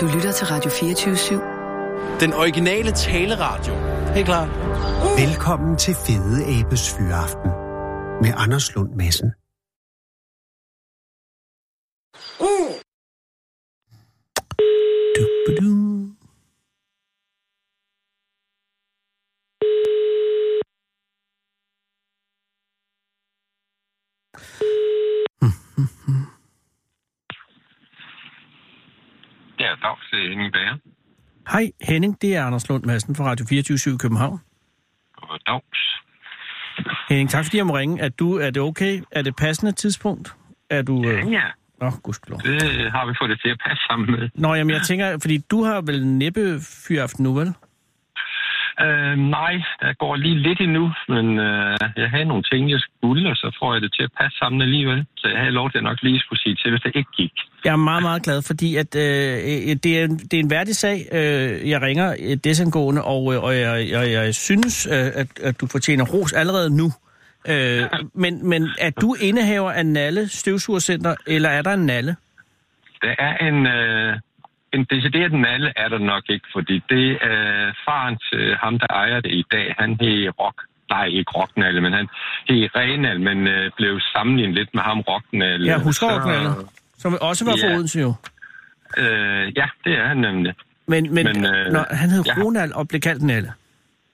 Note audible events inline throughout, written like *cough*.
Du lytter til Radio 24-7. Den originale taleradio. Helt klar. Velkommen til Fede Abes Fyraften med Anders Lund Madsen. Du-ba-du. Ja, dag til Henning Bager. Hej Henning, det er Anders Lund Madsen fra Radio 24 i København. Og dags. Henning, tak fordi jeg må ringe. Er, du, er det okay? Er det passende tidspunkt? Er du... Øh... Ja, Nå, gudskelov. det har vi fået det til at passe sammen med. Nå, jamen jeg tænker, fordi du har vel næppe fyraften nu, vel? Uh, nej, der går lige lidt endnu, men uh, jeg havde nogle ting, jeg skulle, og så får jeg det til at passe sammen alligevel. Så jeg havde lov til at nok lige skulle sige til, hvis det ikke gik. Jeg er meget, meget glad, fordi at, øh, det, er, en- det er en værdig sag. Øh, jeg ringer øh, desangående, og, øh, og jeg, jeg, jeg synes, øh, at, at du fortjener ros allerede nu. Øh, men, men er du indehaver af Nalle Støvsugercenter, eller er der en Nalle? Der er en, uh, en decideret nalle, er der nok ikke, fordi det er faren til ham, der ejer det i dag. Han hed Rock. Nej, ikke Rocknalle, men han hed Renal, men uh, blev sammenlignet lidt med ham Rocknalle. Jeg husker Så, Rocknalle, som også var fra Ja. Odense jo. Uh, ja, det er han nemlig. Men, men, Men, øh, øh, når, han hed ja. Ronald og blev kaldt Nalle.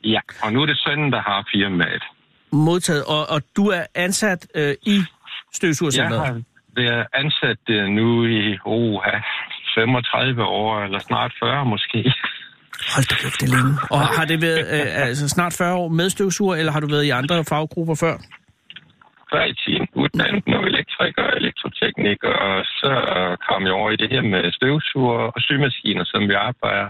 Ja, og nu er det sønnen, der har firmaet. Modtaget, og, og du er ansat øh, i Jeg Støvsugercenteret. har været ansat øh, nu i oh, 35 år, eller snart 40 måske. Hold da kæft, det er længe. Og har det været øh, altså snart 40 år med støvsuger, eller har du været i andre faggrupper før? Før i tiden uddannet noget elektriker og elektrotekniker, og så kom jeg over i det her med støvsuger og symaskiner, som vi arbejder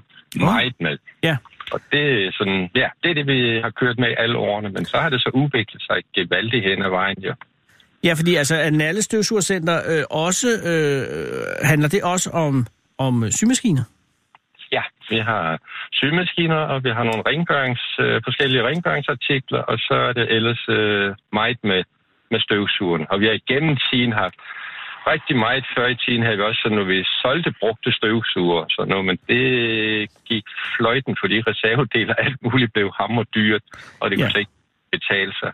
meget med. Ja. Og det er sådan, ja, det er det, vi har kørt med alle årene, men så har det så udviklet sig gevaldigt hen ad vejen, jo. Ja, fordi altså, er Nalle Støvsugercenter øh, også, øh, handler det også om, om øh, symaskiner? Ja, vi har symaskiner, og vi har nogle rengørings, øh, forskellige rengøringsartikler, og så er det ellers øh, meget med, med støvsugeren. Og vi har igennem tiden haft rigtig meget før i tiden havde vi også sådan, når vi solgte brugte støvsuger og sådan noget, men det gik fløjten, fordi reservedele og alt muligt blev hammer dyrt, og det Ja. kunne slet ikke betale sig.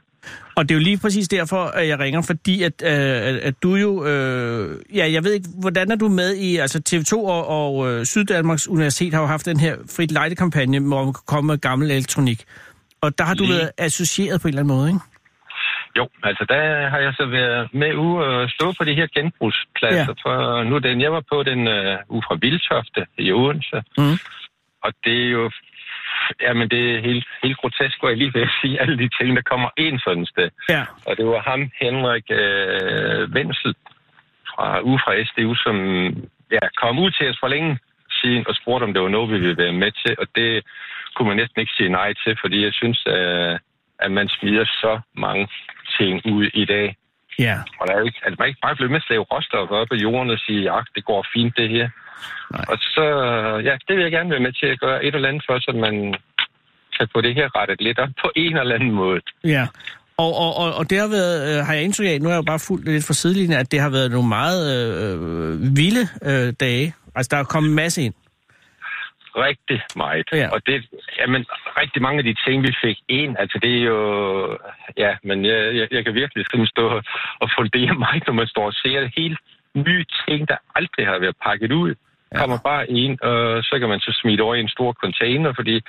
Og det er jo lige præcis derfor, at jeg ringer, fordi at, øh, at- du jo... Øh, ja, jeg ved ikke, hvordan er du med i... Altså TV2 og, og øh, Syddanmarks Universitet har jo haft den her frit lejde-kampagne, hvor man kan komme med gammel elektronik. Og der har du Lige. været associeret på en eller anden måde, ikke? Jo, altså der har jeg så været med ude og stå på de her genbrugspladser. Ja. For nu den, jeg var på den uh, ude fra Vildtofte i Odense. Mhm. Og det er jo, jamen det er helt, helt grotesk, hvor jeg lige vil sige, alle de ting, der kommer ind sådan et sted. Ja. Og det var ham, Henrik øh, Wenzel, fra, ude fra SDU, som ja, kom ud til os for længe siden og spurgte, om det var noget, vi ville være med til. Og det kunne man næsten ikke sige nej til, fordi jeg synes, øh, at man smider så mange ting ud i dag. Ja. Og der er ikke, altså man ikke bare blive med at slæve råstoffer op af jorden og sige, ja, det går fint det her. Nej. Og så, ja, det vil jeg gerne være med til at gøre et eller andet for, så man kan få det her rettet lidt op på en eller anden måde. Ja. Og, og, og, og det har været, øh, har jeg indtryk af, nu er jeg jo bare fuldt lidt for sidelinjen, at det har været nogle meget øh, vilde øh, dage. Altså, der er kommet en masse ind. Rigtig meget. Ja. Og det, jamen, rigtig mange af de ting, vi fik ind, altså det er jo, ja, men jeg, jeg, jeg kan virkelig sådan stå og fundere *laughs* mig, når man står og ser helt nye ting, der aldrig har været pakket ud, Ja. kommer bare ind, og så kan man så smide over i en stor container, fordi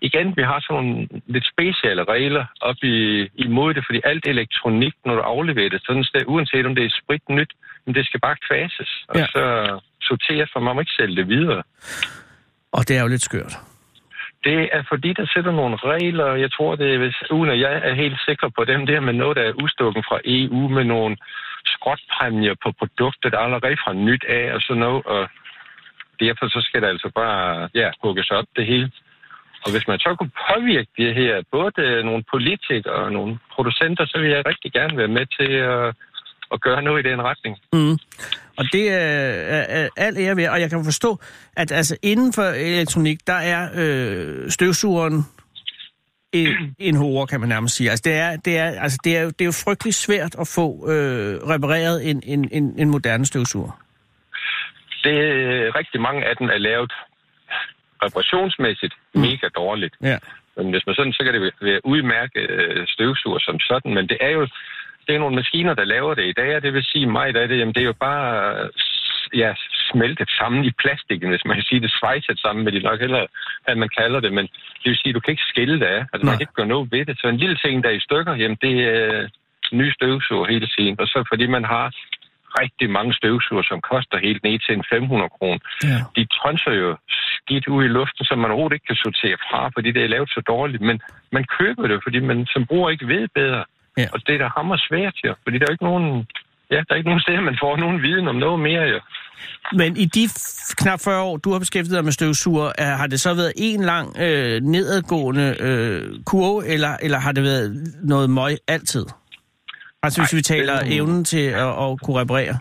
igen, vi har sådan nogle lidt specielle regler op i, imod det, fordi alt elektronik, når du afleverer det sådan sted, uanset om det er sprit nyt, men det skal bare kvases, og Ja. så sorteres, for man må ikke sælge det videre. Og det er jo lidt skørt. Det er fordi, der sætter nogle regler, og jeg tror, det er, hvis, uden at jeg er helt sikker på dem der, med noget, der er udstukket fra EU, med nogle skråtpræmier på produkter, der er allerede fra nyt af og sådan noget, og derfor så skal det altså bare, ja, hugges op det hele. Og hvis man så kunne påvirke det her, både nogle politikere og nogle producenter, så vil jeg rigtig gerne være med til at, at gøre noget i den retning. Mm. Og det er, er, er alt ære ved, og jeg kan forstå, at altså inden for elektronik, der er øh, støvsugeren en, en hårde, kan man nærmest sige. Altså det er, det er, altså det er, jo- det er jo frygtelig svært at få øh, repareret en, en, en, en moderne støvsuger. det er, rigtig mange af dem er lavet reparationsmæssigt Mm. mega dårligt. Ja. Men hvis man sådan, så kan det være udmærket øh, støvsuger som sådan, men det er jo det er nogle maskiner, der laver det i dag, og det vil sige meget af det, jamen det er jo bare øh, ja, smeltet sammen i plastikken, hvis man kan sige det, svejset sammen med de nok heller, at man kalder det, men det vil sige, du kan ikke skille det af, altså Nej. man kan ikke gøre noget ved det. Så en lille ting, der er i stykker, jamen det er nye støvsuger hele tiden, og så fordi man har rigtig mange støvsuger, som koster helt ned til en 500 kroner, ja. de trønser jo skidt ud i luften, som man overhovedet ikke kan sortere fra, fordi det er lavet så dårligt. Men man køber det, fordi man som bruger ikke ved bedre. Ja. Og det er der hammer svært, jo. Fordi der er ikke nogen... Ja, der er ikke nogen steder, man får nogen viden om noget mere, jo. Men i de knap 40 år, du har beskæftiget dig med støvsuger, er, har det så været en lang øh, nedadgående øh, kurve, eller, eller har det været noget møg altid? Altså hvis Nej, vi taler det- evnen til at, at kunne reparere.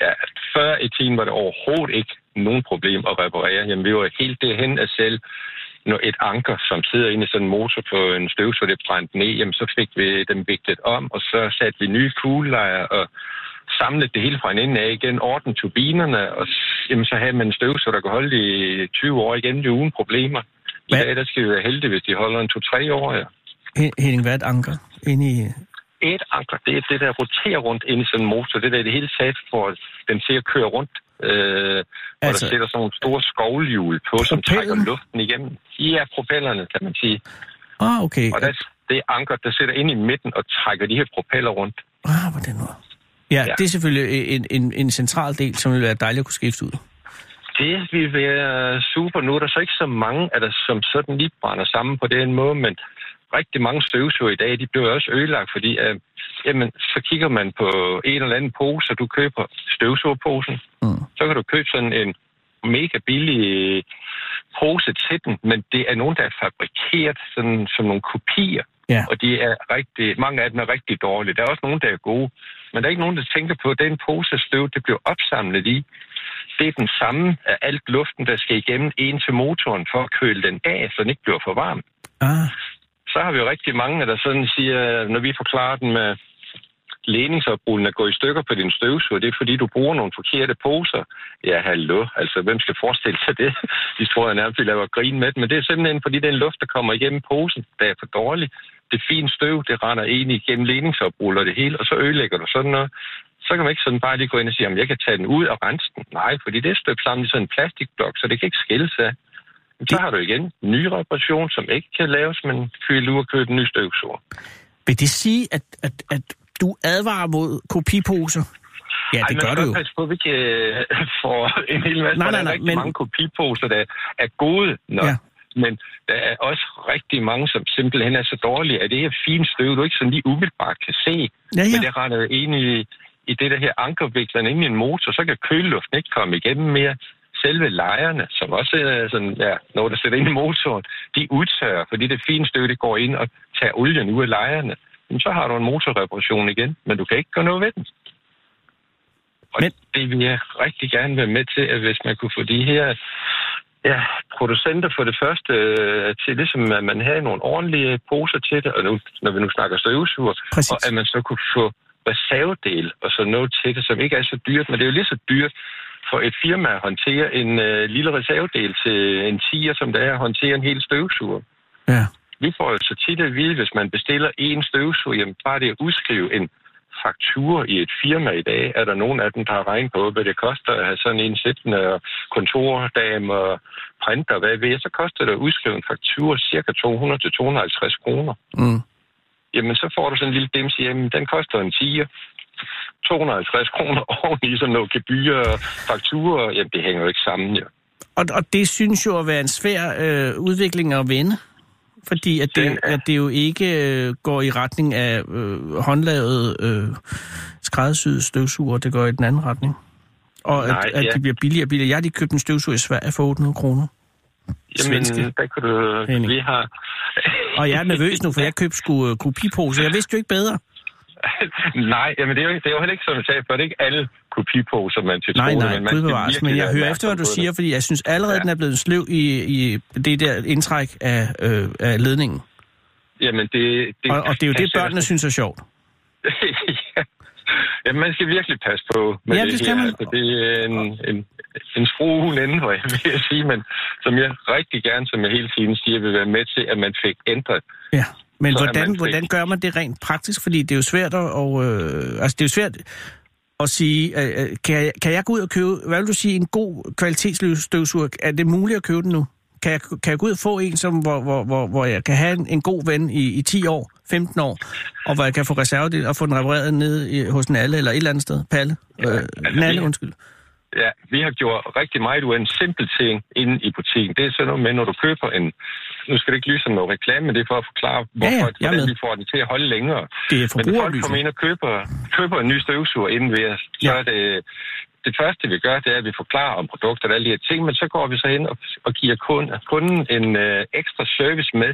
Ja, før i tiden var det overhovedet ikke nogen problem at reparere. Jamen, vi var helt derhen at selv når et anker, som sidder inde i sådan en motor på en støvsuger, det brændte ned, jamen, så fik vi dem viklet om, og så satte vi nye kuglelejer og samlede det hele fra en ende af igen, ordnede turbinerne, og jamen, så havde man en støvsuger, der kunne holde i 20 år igen, det er uden problemer. I Hvad? dag, der skal vi være heldige, hvis de holder en 2-3 år, ja. Hen- Henning, hvad er et anker inde i... Et anker, det er det, der roterer rundt ind i sådan en motor. Det der er det hele sat for, at den til at køre rundt. Øh, og Altså- der sætter sådan nogle store skovlhjul på, som Propellen? trækker luften igennem. Ja, propellerne, kan man sige. Ah, okay. Og der, det er anker, der sætter ind i midten og trækker de her propeller rundt. Ah, hvordan nu? Ja, Ja. det er selvfølgelig en, en, en central del, som vil være dejligt at kunne skifte ud. Det vil være super. Nu er der så ikke så mange af der, som sådan lige brænder sammen på den måde, men rigtig mange støvsuger i dag, de bliver også ødelagt, fordi øh, jamen, så kigger man på en eller anden pose, og du køber støvsugerposen, Mm. så kan du købe sådan en mega billig pose til den, men det er nogen, der er fabrikeret sådan, som nogle kopier, Ja. og de er rigtig, mange af dem er rigtig dårlige. Der er også nogen, der er gode, men der er ikke nogen, der tænker på, at den pose støv, det bliver opsamlet i. Det er den samme af alt luften, der skal igennem en til motoren for at køle den af, så den ikke bliver for varm. Ah, så har vi jo rigtig mange, der sådan siger, når vi forklarer den med ledningsopbrudden at gå i stykker på din støvsuger, det er fordi, du bruger nogle forkerte poser. Ja, hallo, altså hvem skal forestille sig det? *laughs* De tror jeg nærmest, vi laver grin med det, men det er simpelthen fordi, den luft, der kommer igennem posen, der er for dårlig. Det fine støv, det render egentlig igennem ledningsopbrud og det hele, og så ødelægger du sådan noget. Så kan man ikke sådan bare lige gå ind og sige, om jeg kan tage den ud og rense den. Nej, fordi det er støbt sammen i sådan en plastikblok, så det kan ikke skilles af. Men Så har du igen en ny reparation, som ikke kan laves, men ud og købe en ny støvsuger. vil det sige, at, at, at du advarer mod kopiposer? Ja, det Ej, gør du jo. passe på, at vi ikke øh, *laughs* får en hel masse. Nej, for nej, der nej, er rigtig men- mange kopiposer, der er gode nok. Ja. Men der er også rigtig mange, som simpelthen er så dårlige, at det her fine støv, du ikke sådan lige umiddelbart kan se. Ja, Men ja. det render ind i, i det der her ankerviklerne ind i en motor, så kan køleluften ikke komme igennem mere. Selve lejerne, som også er sådan, ja, noget, der sætter ind i motoren, de udtørrer, fordi det fine det går ind og tager olien ud af lejerne. Men så har du en motorreparation igen, men du kan ikke gøre noget ved den. Og Men- men... det vil jeg rigtig gerne være med til, at hvis man kunne få de her ja, producenter for det første øh, til ligesom, at man havde nogle ordentlige poser til det, og nu, når vi nu snakker støvsuger, Præcis. og at man så kunne få reservedel og så noget til det, som ikke er så dyrt, men det er jo lige så dyrt for et firma at håndtere en øh, lille reservedel til en tiger, som det er at håndtere en hel støvsuger. Ja. Vi får jo så tit at vide, hvis man bestiller en støvsuger, jamen bare det at udskrive en faktur i et firma i dag, er der nogen af dem, der har regnet på, hvad det koster at have sådan en siddende og kontordame og printer, hvad ved jeg, så koster det at udskrive en faktur cirka 200-250 kroner. Mm. Jamen, så får du sådan en lille dims hjemme, den koster en 10 250 kroner *laughs* oveni sådan noget gebyr og fakturer, jamen det hænger jo ikke sammen, ja. Og, og det synes jo at være en svær øh, udvikling at vende. Fordi at det, at det jo ikke øh, går i retning af øh, håndlavet øh, skræddersyede støvsuger, det går i den anden retning. Og Nej, at, at ja. de bliver billigere og billigere. Jeg har lige købt en støvsuger i Sverige for 800 kroner. Svenske. Jamen, der kan du... Henning. Vi har... Og jeg er nervøs nu, for jeg købte sgu øh, kopiposer. Jeg vidste jo ikke bedre. *laughs* Nej, jamen det er, jo, det er jo heller ikke, som jeg sagde før, det er ikke alle kopiposer, man til Nej, nej, men man gud bevares. Men jeg hører efter, hvad du siger, fordi jeg synes allerede, Ja. den er blevet sløv i, i det der indtræk af, øh, af ledningen. Jamen, det, det Og, og det er jo det, børnene synes er sjovt. *laughs* ja. Ja, man skal virkelig passe på med Ja, det, det her. man. Altså, det er en, en, en skrue inden, hvor *laughs* jeg vil sige, men som jeg rigtig gerne, som jeg hele tiden siger, vil være med til, at man fik ændret. Ja. Men hvordan, hvordan gør man det rent praktisk? Fordi det er jo svært at... Og, øh, altså, det er jo svært at sige, øh, øh, kan, jeg, kan jeg gå ud og købe... Hvad vil du sige, en god kvalitetsstøvsuger? Er det muligt at købe den nu? Kan jeg, kan jeg gå ud og få en, som, hvor, hvor, hvor, hvor jeg kan have en, en god ven i, i 10 år, 15 år, og hvor jeg kan få reservedel og få den repareret nede i, hos Nalle eller et eller andet sted? Palle? Ja, øh, altså, Nalle, vi- undskyld. Ja, vi har gjort rigtig meget ud af en simpel ting inde i butikken. Det er sådan noget med, når du køber en... Nu skal det ikke lyde som noget reklame, men det er for at forklare, hvorfor, hvordan med. vi får den til at holde længere. Det er Men folk kommer ind og køber, køber en ny støvsuger inden ved os, så Ja. er det... Det første, vi gør, det er, at vi forklarer om produkter og alle de her ting, men så går vi så hen og, og giver kunden, kunden en øh, ekstra service med,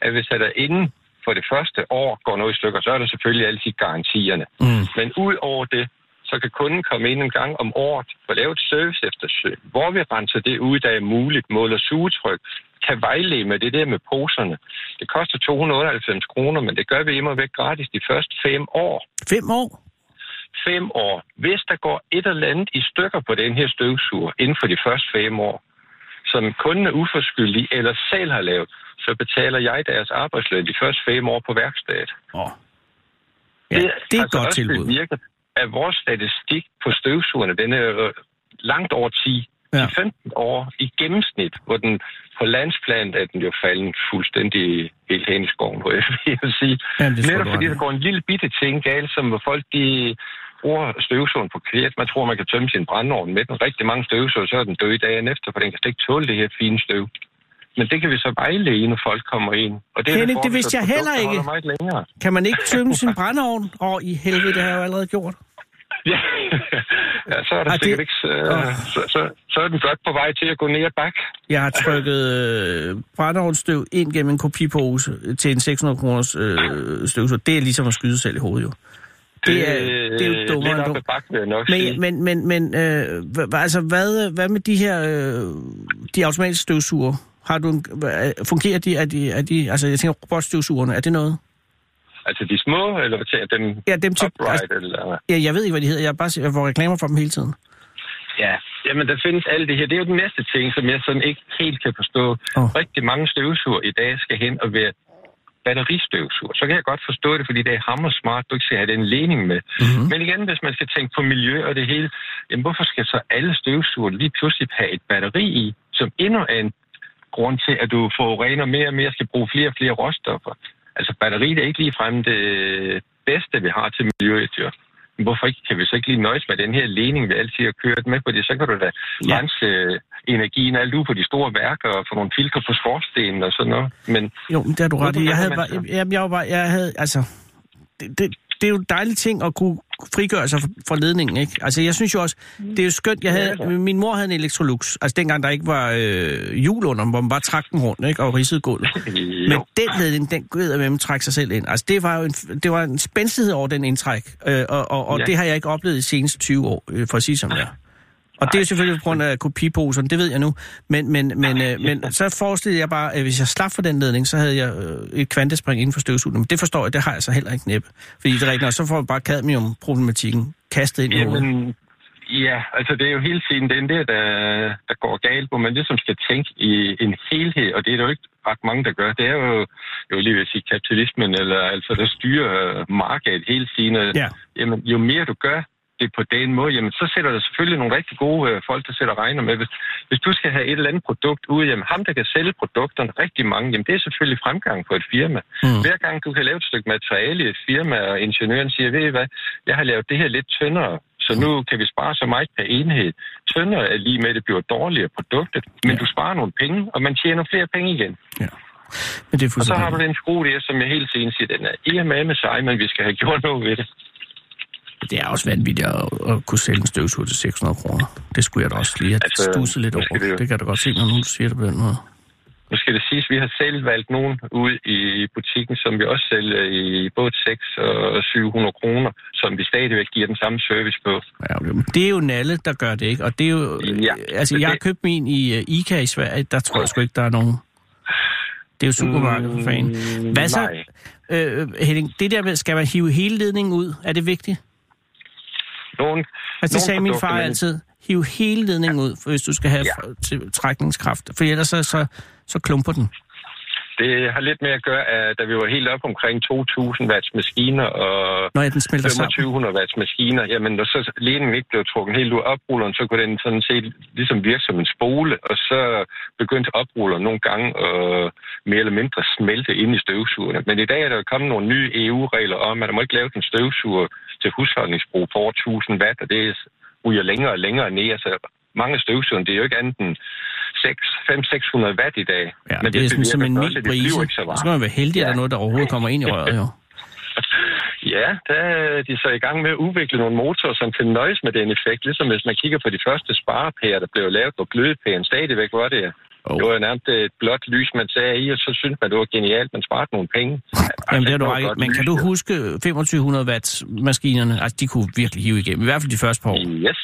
at hvis der inden for det første år går noget i stykker, så er der selvfølgelig altid garantierne. Mm. Men ud over det, så kan kunden komme ind en gang om året og lave et service eftersøg, hvor vi renser det ud, der er muligt, måler sugetryk, kan vejlede med det der med poserne. Det koster 298 kroner, men det gør vi immer væk gratis de første fem år. Fem år? Fem år. Hvis der går et eller andet i stykker på den her støvsuger inden for de første fem år, som kunden er uforskyldig eller selv har lavet, så betaler jeg deres arbejdsløn de første fem år på værkstedet. Åh. Ja, det er et altså godt også tilbud. Bevirket, at vores statistik på støvsugerne, den er øh, langt over 10. Ja. Ja. 15 år i gennemsnit, hvor den på landsplan er den jo faldet fuldstændig helt hen i skoven, hvor *laughs* jeg vil sige. Jamen, det Netop fordi i. der går en lille bitte ting galt, som hvor folk de bruger støvsugeren på kvært. Man tror, man kan tømme sin brændeovn med den. Rigtig mange støvsuger, så er den død dagen efter, for den kan slet ikke tåle det her fine støv. Men det kan vi så vejlede, når folk kommer ind. Og det Henning, det vidste jeg heller ikke. holder Meget længere. Kan man ikke tømme sin brændeovn? Åh, oh, i helvede, det har jeg jo allerede gjort. *laughs* Ja, ja så er der Ah, det- sikkert ikke... Så, Åh. så, så, så er den godt på vej til at gå ned ad bak. Jeg har trykket øh, brændeovnstøv ind gennem en kopipose til en 600 kroners øh, støvsuger. Det er ligesom at skyde selv i hovedet, jo. Det er, det er jo dummere Lidt op dumt. ad bak, vil jeg nok sige. Men, men, men, men øh, altså, hvad, hvad med de her øh, de automatiske støvsuger? Har du en, fungerer de, er de, er de, altså jeg tænker robotstøvsugerne, er det noget? Altså de små, eller hvad tænker dem Ja, dem til, upright, altså, eller... ja, jeg ved ikke, hvad de hedder, jeg, bare, jeg får reklamer for dem hele tiden. Ja, jamen der findes alt det her. Det er jo den næste ting, som jeg sådan ikke helt kan forstå. Oh. Rigtig mange støvsuger i dag skal hen og være batteristøvsuger. Så kan jeg godt forstå det, fordi det er hammer smart, du ikke skal have den ledning med. Mhm. Men igen, hvis man skal tænke på miljø og det hele, jamen hvorfor skal så alle støvsuger lige pludselig have et batteri i, som endnu er en grund til, at du forurener mere og mere, skal bruge flere og flere råstoffer. Altså batteri det er ikke ligefrem det bedste, vi har til miljøet, jo. Men hvorfor ikke, kan vi så ikke lige nøjes med den her ledning, vi altid har kørt med, fordi så kan du da Ja. rense øh, energien alt ud på de store værker og få nogle filtre på skorstenen og sådan noget. Men Jo, men det har du ret i. Jeg havde bare, så? jeg, var jeg havde, altså, det, det, det er jo en dejlig ting at kunne frigøre sig fra ledningen, ikke? Altså, jeg synes jo også, det er jo skønt, jeg havde, ja. min mor havde en Electrolux, altså dengang der ikke var øh, hjul under, hvor man bare trak den rundt, ikke? Og ridsede gulvet. *laughs* Men den ledning, den gød med at trække sig selv ind. Altså, det var jo en, det var en spændstighed over den indtræk, øh, og, og, og Ja. det har jeg ikke oplevet de seneste 20 år, øh, for at sige som det er. Og det er selvfølgelig på grund af kopiposerne, det ved jeg nu. Men, men, men, øh, men så forestillede jeg bare, at hvis jeg slap for den ledning, så havde jeg øh, et kvantespring inden for støvsugningen. Men det forstår jeg, det har jeg så heller ikke næppe. Fordi det er nok, så får jeg bare cadmium-problematikken kastet ind i. Jamen, ja, altså det er jo hele tiden den der, der, der går galt, hvor man ligesom skal tænke i en helhed, og det er der jo ikke ret mange, der gør. Det er jo, jo lige ved at sige kapitalismen, eller altså der styrer markedet hele tiden. Ja. Jamen, jo mere du gør det på den måde, jamen så sætter der selvfølgelig nogle rigtig gode øh, folk, der sætter regner med. Hvis, hvis du skal have et eller andet produkt ud, jamen ham, der kan sælge produkterne rigtig mange, jamen det er selvfølgelig fremgang på et firma. Mm. Hver gang du kan lave et stykke materiale i et firma, og ingeniøren siger, ved I hvad, jeg har lavet det her lidt tyndere, så nu kan vi spare så meget per enhed. Tyndere er lige med, at det bliver dårligere produktet, men Ja. du sparer nogle penge, og man tjener flere penge igen. Ja. Men det er Og så har du den skrue der, som jeg hele tiden siger, den er ikke med med sig, men vi skal have gjort noget ved det. Det er også vanvittigt at, at kunne sælge en støvsuger til 600 kroner. Det skulle jeg da også lige have Altså, stusset lidt over. det jo- Det kan du godt se, når nogen siger det på den måde. Nu skal det siges, at vi har selv valgt nogen ud i butikken, som vi også sælger i både 6 og 700 kroner, som vi stadigvæk giver den samme service på. Ja, det er jo Nalle, der gør det, ikke? Og det er jo... Ja, altså, jeg har købt min i uh, ICA i Sverige. Der tror jeg sgu ikke, der er nogen... Det er jo supermarked for fanden. Hvad så? Mm, Nej. Øh, Henning, det der med, skal man hive hele ledningen ud? Er det vigtigt? Nogle, Altså, det sagde min far men- altid. Hiv hele ledningen ud, for hvis du skal have Ja. ja. til trækningskraft. For ellers så, så, så klumper den. Det har lidt med at gøre, at da vi var helt op omkring 2.000 watts maskiner og smelter sammen. 2500 watts maskiner, jamen når så ledningen ikke blev trukket helt ud af oprulleren, så kunne den sådan set ligesom virke som en spole, og så begyndte oprulleren nogle gange at mere eller mindre smelte ind i støvsugerne. Men i dag er der jo kommet nogle nye EU-regler om, at der må ikke lave en støvsuger til husholdningsbrug over 1000 watt, og det ryger længere og længere ned. Altså mange støvsuger, det er jo ikke andet end 500-600 watt i dag. Ja, Men det, det er sådan som en mild brise. ikke så Så varmt. skal man være heldig, at der er noget, der overhovedet kommer ind i røret, jo. *laughs* Ja, der er de så i gang med at udvikle nogle motorer, som kan nøjes med den effekt. Ligesom hvis man kigger på de første sparepærer, der blev lavet, hvor glødepæren stadigvæk var det. Oh. Det var nærmest et blåt lys, man sagde i, og så synes man, det var genialt, man sparede nogle penge. *laughs* Jamen, det er du ret Men kan du huske 2500 watts maskinerne? Altså, de kunne virkelig hive igennem. I hvert fald de første par år. Yes,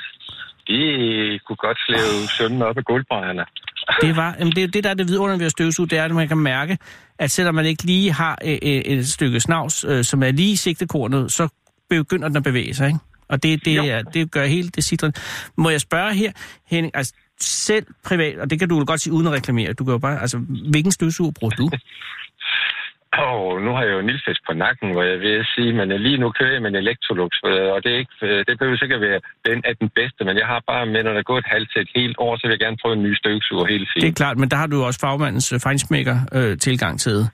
de kunne godt slæve sønnen op af gulvbrænderne. Det var, jamen det, er det, der er det vidunderlige ved at støvsuge, det er, at man kan mærke, at selvom man ikke lige har øh, øh, et stykke snavs, øh, som er lige i sigtekornet, så begynder den at bevæge sig, ikke? Og det, det, er, det gør helt det sidder. Må jeg spørge her, Henning, altså selv privat, og det kan du jo godt sige uden at reklamere, du kan jo bare, altså hvilken støvsuger bruger du? *laughs* Og nu har jeg jo nilfisk på nakken, hvor jeg vil sige, men lige nu kører jeg med en Electrolux, øh, og det, er ikke, øh, det behøver sikkert være den er den bedste, men jeg har bare med, når der går et halvt til et helt år, så vil jeg gerne prøve en ny støvsuger hele tiden. Det er klart, men der har du også fagmandens øh, fejnsmækker øh, tilgang til det.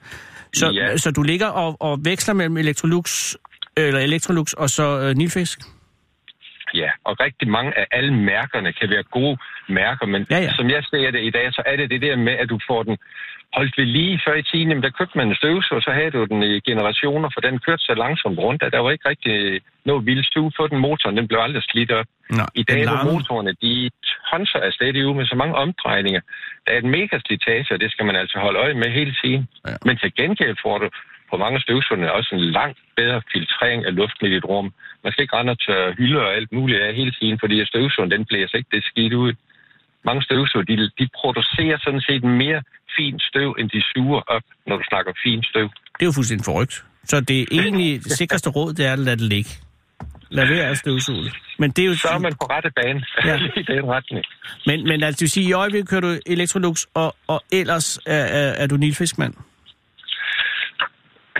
Så, Ja. så du ligger og, og veksler mellem Electrolux, eller Electrolux og så øh, Nilfisk? Ja, og rigtig mange af alle mærkerne kan være gode mærker, men Ja, ja. som jeg ser det i dag, så er det det der med, at du får den holdt ved lige før i tiden. Jamen, der købte man en støvsuger, så havde du den i generationer, for den kørte så langsomt rundt, at der var ikke rigtig noget vildt stue på den. Motoren, den blev aldrig slidt op. Nå, I dag, hvor motorerne, de tonser af stadig ude med så mange omdrejninger. Der er et mega slitage, og det skal man altså holde øje med hele tiden. Ja. Men til gengæld får du på mange støvsugerne også en langt bedre filtrering af luften i dit rum. Man skal ikke rende og tørre hylder og alt muligt af hele tiden, fordi støvsugeren, den blæser ikke det skidt ud. Mange støvsuger, de, de producerer sådan set mere fint støv, end de suger op, når du snakker fint støv. Det er jo fuldstændig forrygt. Så det er egentlig det sikreste råd, det er at lade det ligge. Lad være at støvsuge. Men det er jo... Så er man på rette bane *laughs* Ja. i den retning. Men, men altså, det vil sige, i øjeblikket kører du Electrolux, og, og ellers er, er, er du Nilfiskmand?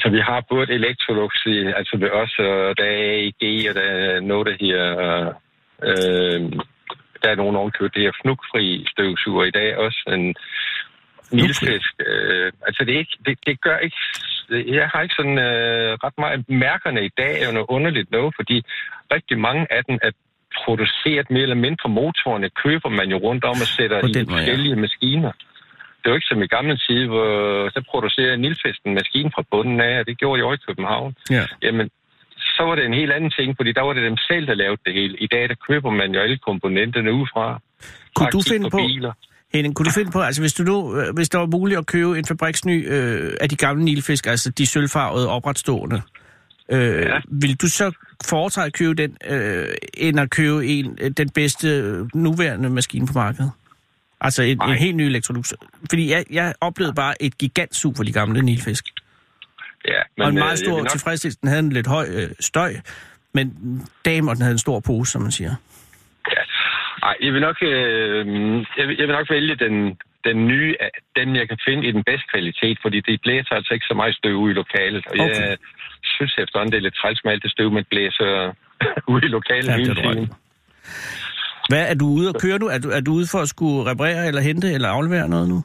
Altså, vi har både Electrolux, i, altså ved os, og der er AEG, og der er noget, der her... Øh, der er nogen ovenkøbt, det her fnugfri støvsuger i dag også. En nilfisk. Øh, altså, det, er ikke, det, det gør ikke... Jeg har ikke sådan øh, ret meget... Mærkerne i dag er jo noget underligt noget, fordi rigtig mange af dem er produceret mere eller mindre. Motorerne køber man jo rundt om og sætter i ja. forskellige maskiner. Det er jo ikke som i gamle tid, hvor så producerer Nilfisk en maskine fra bunden af, og det gjorde jeg i København. Ja. Jamen, så var det en helt anden ting, fordi der var det dem selv, der lavede det hele. I dag, der køber man jo alle komponenterne udefra. Kunne du finde på, Biler. Henning, kunne du finde på, altså hvis, du nu, øh, hvis der var muligt at købe en fabriksny øh, af de gamle Nilfisk, altså de sølvfarvede opretstående, øh, ja. Ja. vil du så foretræde at købe den, øh, end at købe en, øh, den bedste øh, nuværende maskine på markedet? Altså en, en helt ny Electrolux. Fordi jeg, jeg oplevede bare et gigantsug for de gamle Nilfisk. Ja, Men, og en øh, meget jeg stor vil nok- tilfredsstillelse. Den havde en lidt høj øh, støj, men damer, den havde en stor pose, som man siger. Ja. Ej, jeg vil nok, øh, jeg, vil, jeg vil nok vælge den, den nye, af dem jeg kan finde i den bedste kvalitet, fordi det blæser altså ikke så meget støv ud i lokalet. Og Okay. jeg synes efterhånden, det er lidt træls med alt det støv, man blæser *laughs* ud i lokalet Ja, hele tiden. Hvad, er du ude og køre nu? Er du, er du ude for at skulle reparere eller hente eller aflevere noget nu?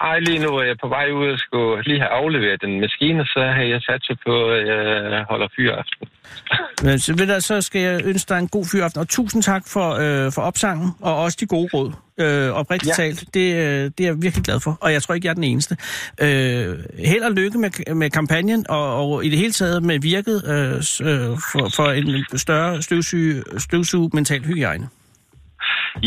Ej, lige nu er jeg på vej ud og skulle lige have afleveret den maskine, så har jeg sat sig på, at jeg holder fyraften. *laughs* Men så, ved du, så skal jeg ønske dig en god fyraften, og tusind tak for, øh, for opsangen, og også de gode råd. Øh, oprigtigt ja. Talt, det, øh, det er jeg virkelig glad for, og jeg tror ikke, jeg er den eneste. Øh, held og lykke med, med kampagnen, og, og i det hele taget med virket øh, øh, for, for en større støvsuge, støvsuge mental hygiejne.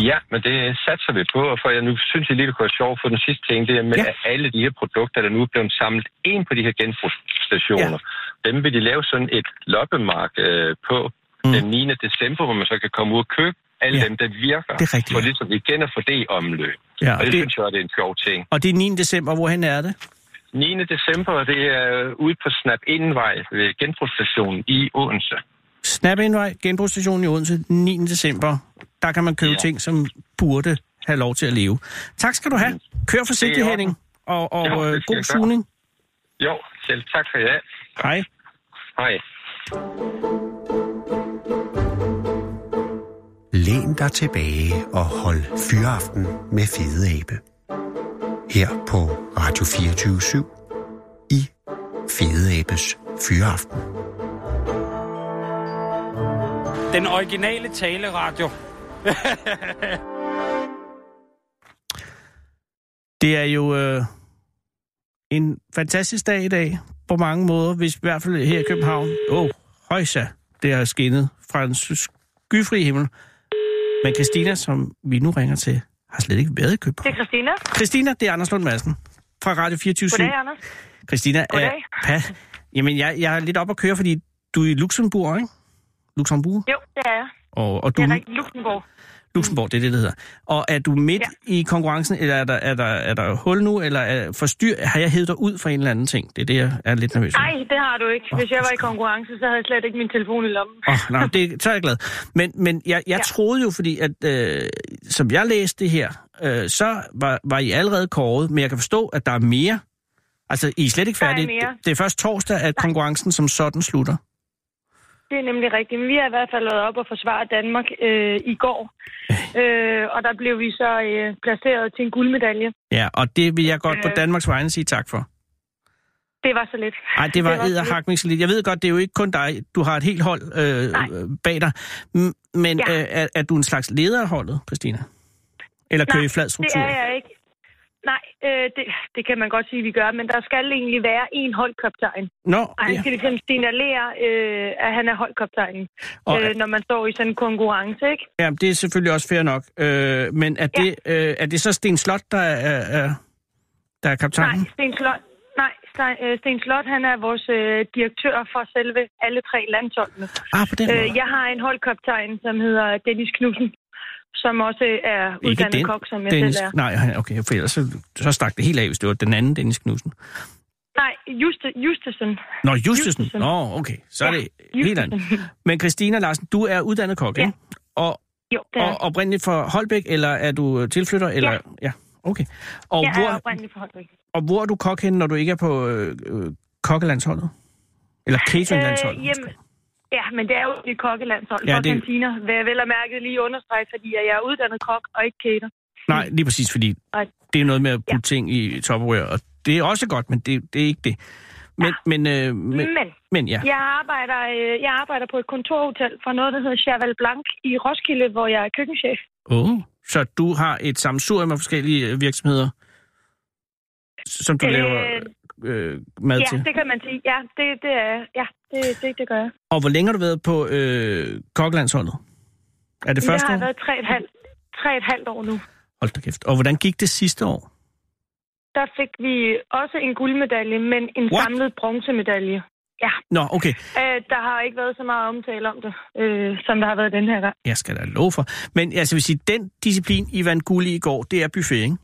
Ja, men det satser vi på, og for jeg nu synes, jeg lige det kunne være sjovt for den sidste ting, det er med Ja. at alle de her produkter, der nu er blevet samlet ind på de her genbrugsstationer, ja. dem vil de lave sådan et loppemark øh, på Mm. den 9. december, hvor man så kan komme ud og købe alle Ja. dem, der virker. Det er rigtigt, For ligesom igen at få det i omløb. Ja, og og det, det- synes jeg, det er en sjov ting. Og det er 9. december, hvorhen er det? 9. december, det er ude på Snap Indvej ved genbrugsstationen i Odense. Knap Indvej, genbrugsstationen i Odense, 9. december. Der kan man købe ja. Ting, som burde have lov til at leve. Tak skal du have. Kør forsigtigt, Henning. Og, og Jo, øh, god sugning. Jo, selv tak for jer. Hej. Hej. Læn dig tilbage og hold fyraften med Fede Abe. Her på Radio 24 i Fede Abes Fyraften. Den originale taleradio. *laughs* Det er jo øh, en fantastisk dag i dag, på mange måder, hvis i hvert fald her i København. Åh, oh, højsa, det har skinnet fra en skyfri himmel. Men Christina, som vi nu ringer til, har slet ikke været i København. Det er Christina. Christina, det er Anders Lund Madsen fra Radio 24 Goddag, Anders. Christina, Goddag. Er, pa, jamen, jeg, jeg er lidt op at køre, fordi du er i Luxembourg, ikke? Luxembourg? Jo, det er jeg. Og, og du, Det er rigtigt. Luxembourg. Luxembourg, det er det, det hedder. Og er du midt ja. i konkurrencen, eller er der, er der, er der hul nu, eller er forstyr, har jeg hævet dig ud for en eller anden ting? Det er det, jeg er lidt nervøs. Nej, det har du ikke. Hvis jeg var i konkurrence, så havde jeg slet ikke min telefon i lommen. Oh, nej, det, så er jeg glad. Men, men jeg, jeg *laughs* ja. Troede jo, fordi at, øh, som jeg læste det her, øh, så var, var I allerede kåret, men jeg kan forstå, at der er mere. Altså, I er slet ikke færdige. det er først torsdag, at konkurrencen som sådan slutter. Det er nemlig rigtigt. Men vi har i hvert fald været op og forsvare Danmark øh, i går. *laughs* Øh, og der blev vi så øh, placeret til en guldmedalje. Ja, og det vil jeg godt på Øh. Danmarks vegne sige tak for. Det var så lidt. Nej, det var Det var så lidt. Jeg ved godt, det er jo ikke kun dig. Du har et helt hold øh, Nej. bag dig. Men Ja. øh, er, er du en slags leder af holdet, Christina? Eller kører I flad det struktur? er jeg ikke. Nej, øh, det, det kan man godt sige, vi gør, men der skal egentlig være en holdkaptajn. Nå, Og han ja. skal ligesom signalere, øh, at han er holdkaptajnen, Og- øh, når man står i sådan en konkurrence, ikke? ja, det er selvfølgelig også fair nok. Øh, men er, Ja. det, øh, er det så Sten Slot, der er, er, der er kaptajnen? Nej, Sten Slot, nej, Sten, øh, Sten Slot, han er vores øh, direktør for selve alle tre landsholdene. Ah, på den måde. Øh, jeg har en holdkaptajn, som hedder Dennis Knudsen, som også er uddannet den, kok, som jeg Dennis, selv er. Nej, han- okay, for ellers så, så stak det helt af, hvis det var den anden Dennis Knudsen. Nej, Juste, Justesen. Nå, Justesen. Justesen. Nå, okay, så er Ja, det helt andet. Men Christina Larsen, du er uddannet kok, Ja. ikke? Og, Jo, det er og oprindeligt fra Holbæk, eller er du tilflytter? Eller? Ja. ja. Okay. Og, jeg er hvor, oprindelig fra Holbæk. og hvor er du kok henne, når du ikke er på øh, øh, kokkelandsholdet? Eller cateringlandsholdet? Øh, jamen, ja, men det er jo et kokkelandshold Ja, ja, for det- kantiner. Vil jeg vel have mærket lige understrege, fordi jeg er uddannet kok og ikke cater. Nej, lige præcis, fordi Nej. det er noget med at putte ting i Tupperware, og det er også godt, men det, det er ikke det. Men, men, øh, men, Men men ja. jeg arbejder, øh, jeg arbejder på et kontorhotel for noget, der hedder Cheval Blanc i Roskilde, hvor jeg er køkkenchef. Oh. Så du har et sammensurium af forskellige øh, virksomheder, som du Øh, laver øh, mad Ja, til? det kan man sige. Ja, det, det er ja, det, det, det gør jeg. Og hvor længe har du været på øh, kokkelandsholdet? Er det første jeg har år? været tre et halvt, tre et halvt år nu. Hold da kæft. Og hvordan gik det sidste år? Der fik vi også en guldmedalje, men en What? samlet bronzemedalje. Ja, Nå, okay. øh, der har ikke været så meget omtale om det, øh, som der har været den her gang. Jeg skal da love for. Men altså, vil sige, den disciplin, I vandt guld i i går, det er buffet, ikke?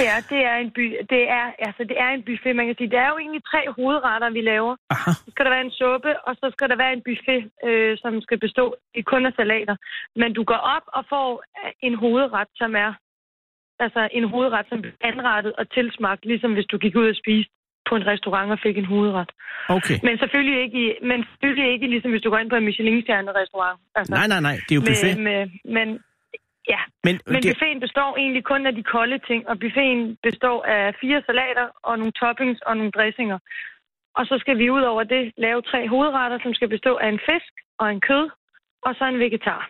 Det er, det er en by, det er, altså, det er en buffet, man kan sige. Det er jo egentlig tre hovedretter, vi laver. Aha. Så skal der være en suppe, og så skal der være en buffet, øh, som skal bestå i kun af salater. Men du går op og får en hovedret, som er altså en hovedret, som er anrettet og tilsmagt, ligesom hvis du gik ud og spiste på en restaurant og fik en hovedret. Okay. Men selvfølgelig ikke, i, men selvfølgelig ikke ligesom hvis du går ind på en Michelin-stjernet restaurant. Altså, Nej, nej, nej. Det er jo buffet. Med, med, men, ja, Men, men det, buffeten består egentlig kun af de kolde ting, og buffeten består af fire salater og nogle toppings og nogle dressinger. Og så skal vi ud over det lave tre hovedretter, som skal bestå af en fisk og en kød, og så en vegetar.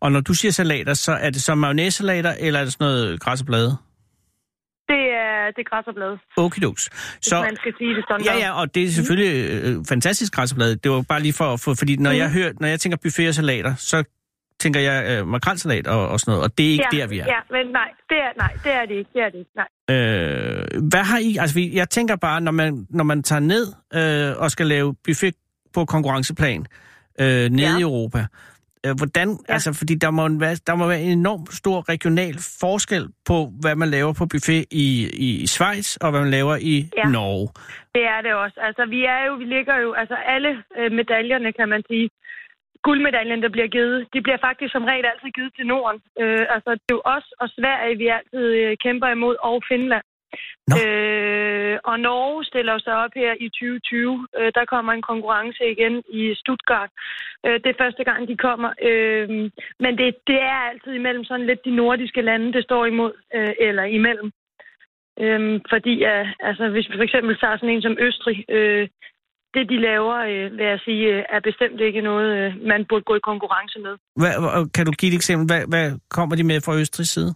og når du siger salater, så er det så mayonnaise-salater, eller er det sådan noget græs og blade? Det er, det er græs og blad, Okidoks. Så, man skal sige det sådan. ja, ja, og det er selvfølgelig øh, fantastisk græs og blade. Det var bare lige for at få, fordi når, Mhm. jeg hører, når jeg tænker buffet og salater, så tænker jeg øh, makrelsalat og, og sådan noget, og det er ikke ja, der, vi er. Ja, men nej, det er, nej, det er det ikke. Det er det ikke. Nej. Øh, hvad har I... Altså, vi- jeg tænker bare, når man, når man tager ned øh, og skal lave buffet på konkurrenceplan øh, nede Ja. i Europa, Øh, Hvordan, ja. Altså, fordi der må, være, der må være en enorm stor regional forskel på, hvad man laver på buffet i, i Schweiz, og hvad man laver i. Ja. Norge. Det er det også. Altså, vi er jo, vi ligger jo, altså alle øh, medaljerne, kan man sige, guldmedaljen, der bliver givet, de bliver faktisk som regel altid givet til Norden. Øh, altså, det er jo os og Sverige, vi altid øh, kæmper imod, og Finland. Nå. Øh, og Norge stiller sig op her i 2020. Øh, der kommer en konkurrence igen i Stuttgart. Øh, det er første gang, de kommer. Øh, men det, det er altid imellem sådan lidt de nordiske lande, det står imod, øh, eller imellem. Øhm, fordi øh, altså, hvis vi for eksempel tager sådan en som Østrig, øh, det de laver, øh, vil jeg sige, øh, er bestemt ikke noget, øh, man burde gå i konkurrence med. Hvad, kan du give et eksempel? Hvad, hvad kommer de med fra Østrigs side?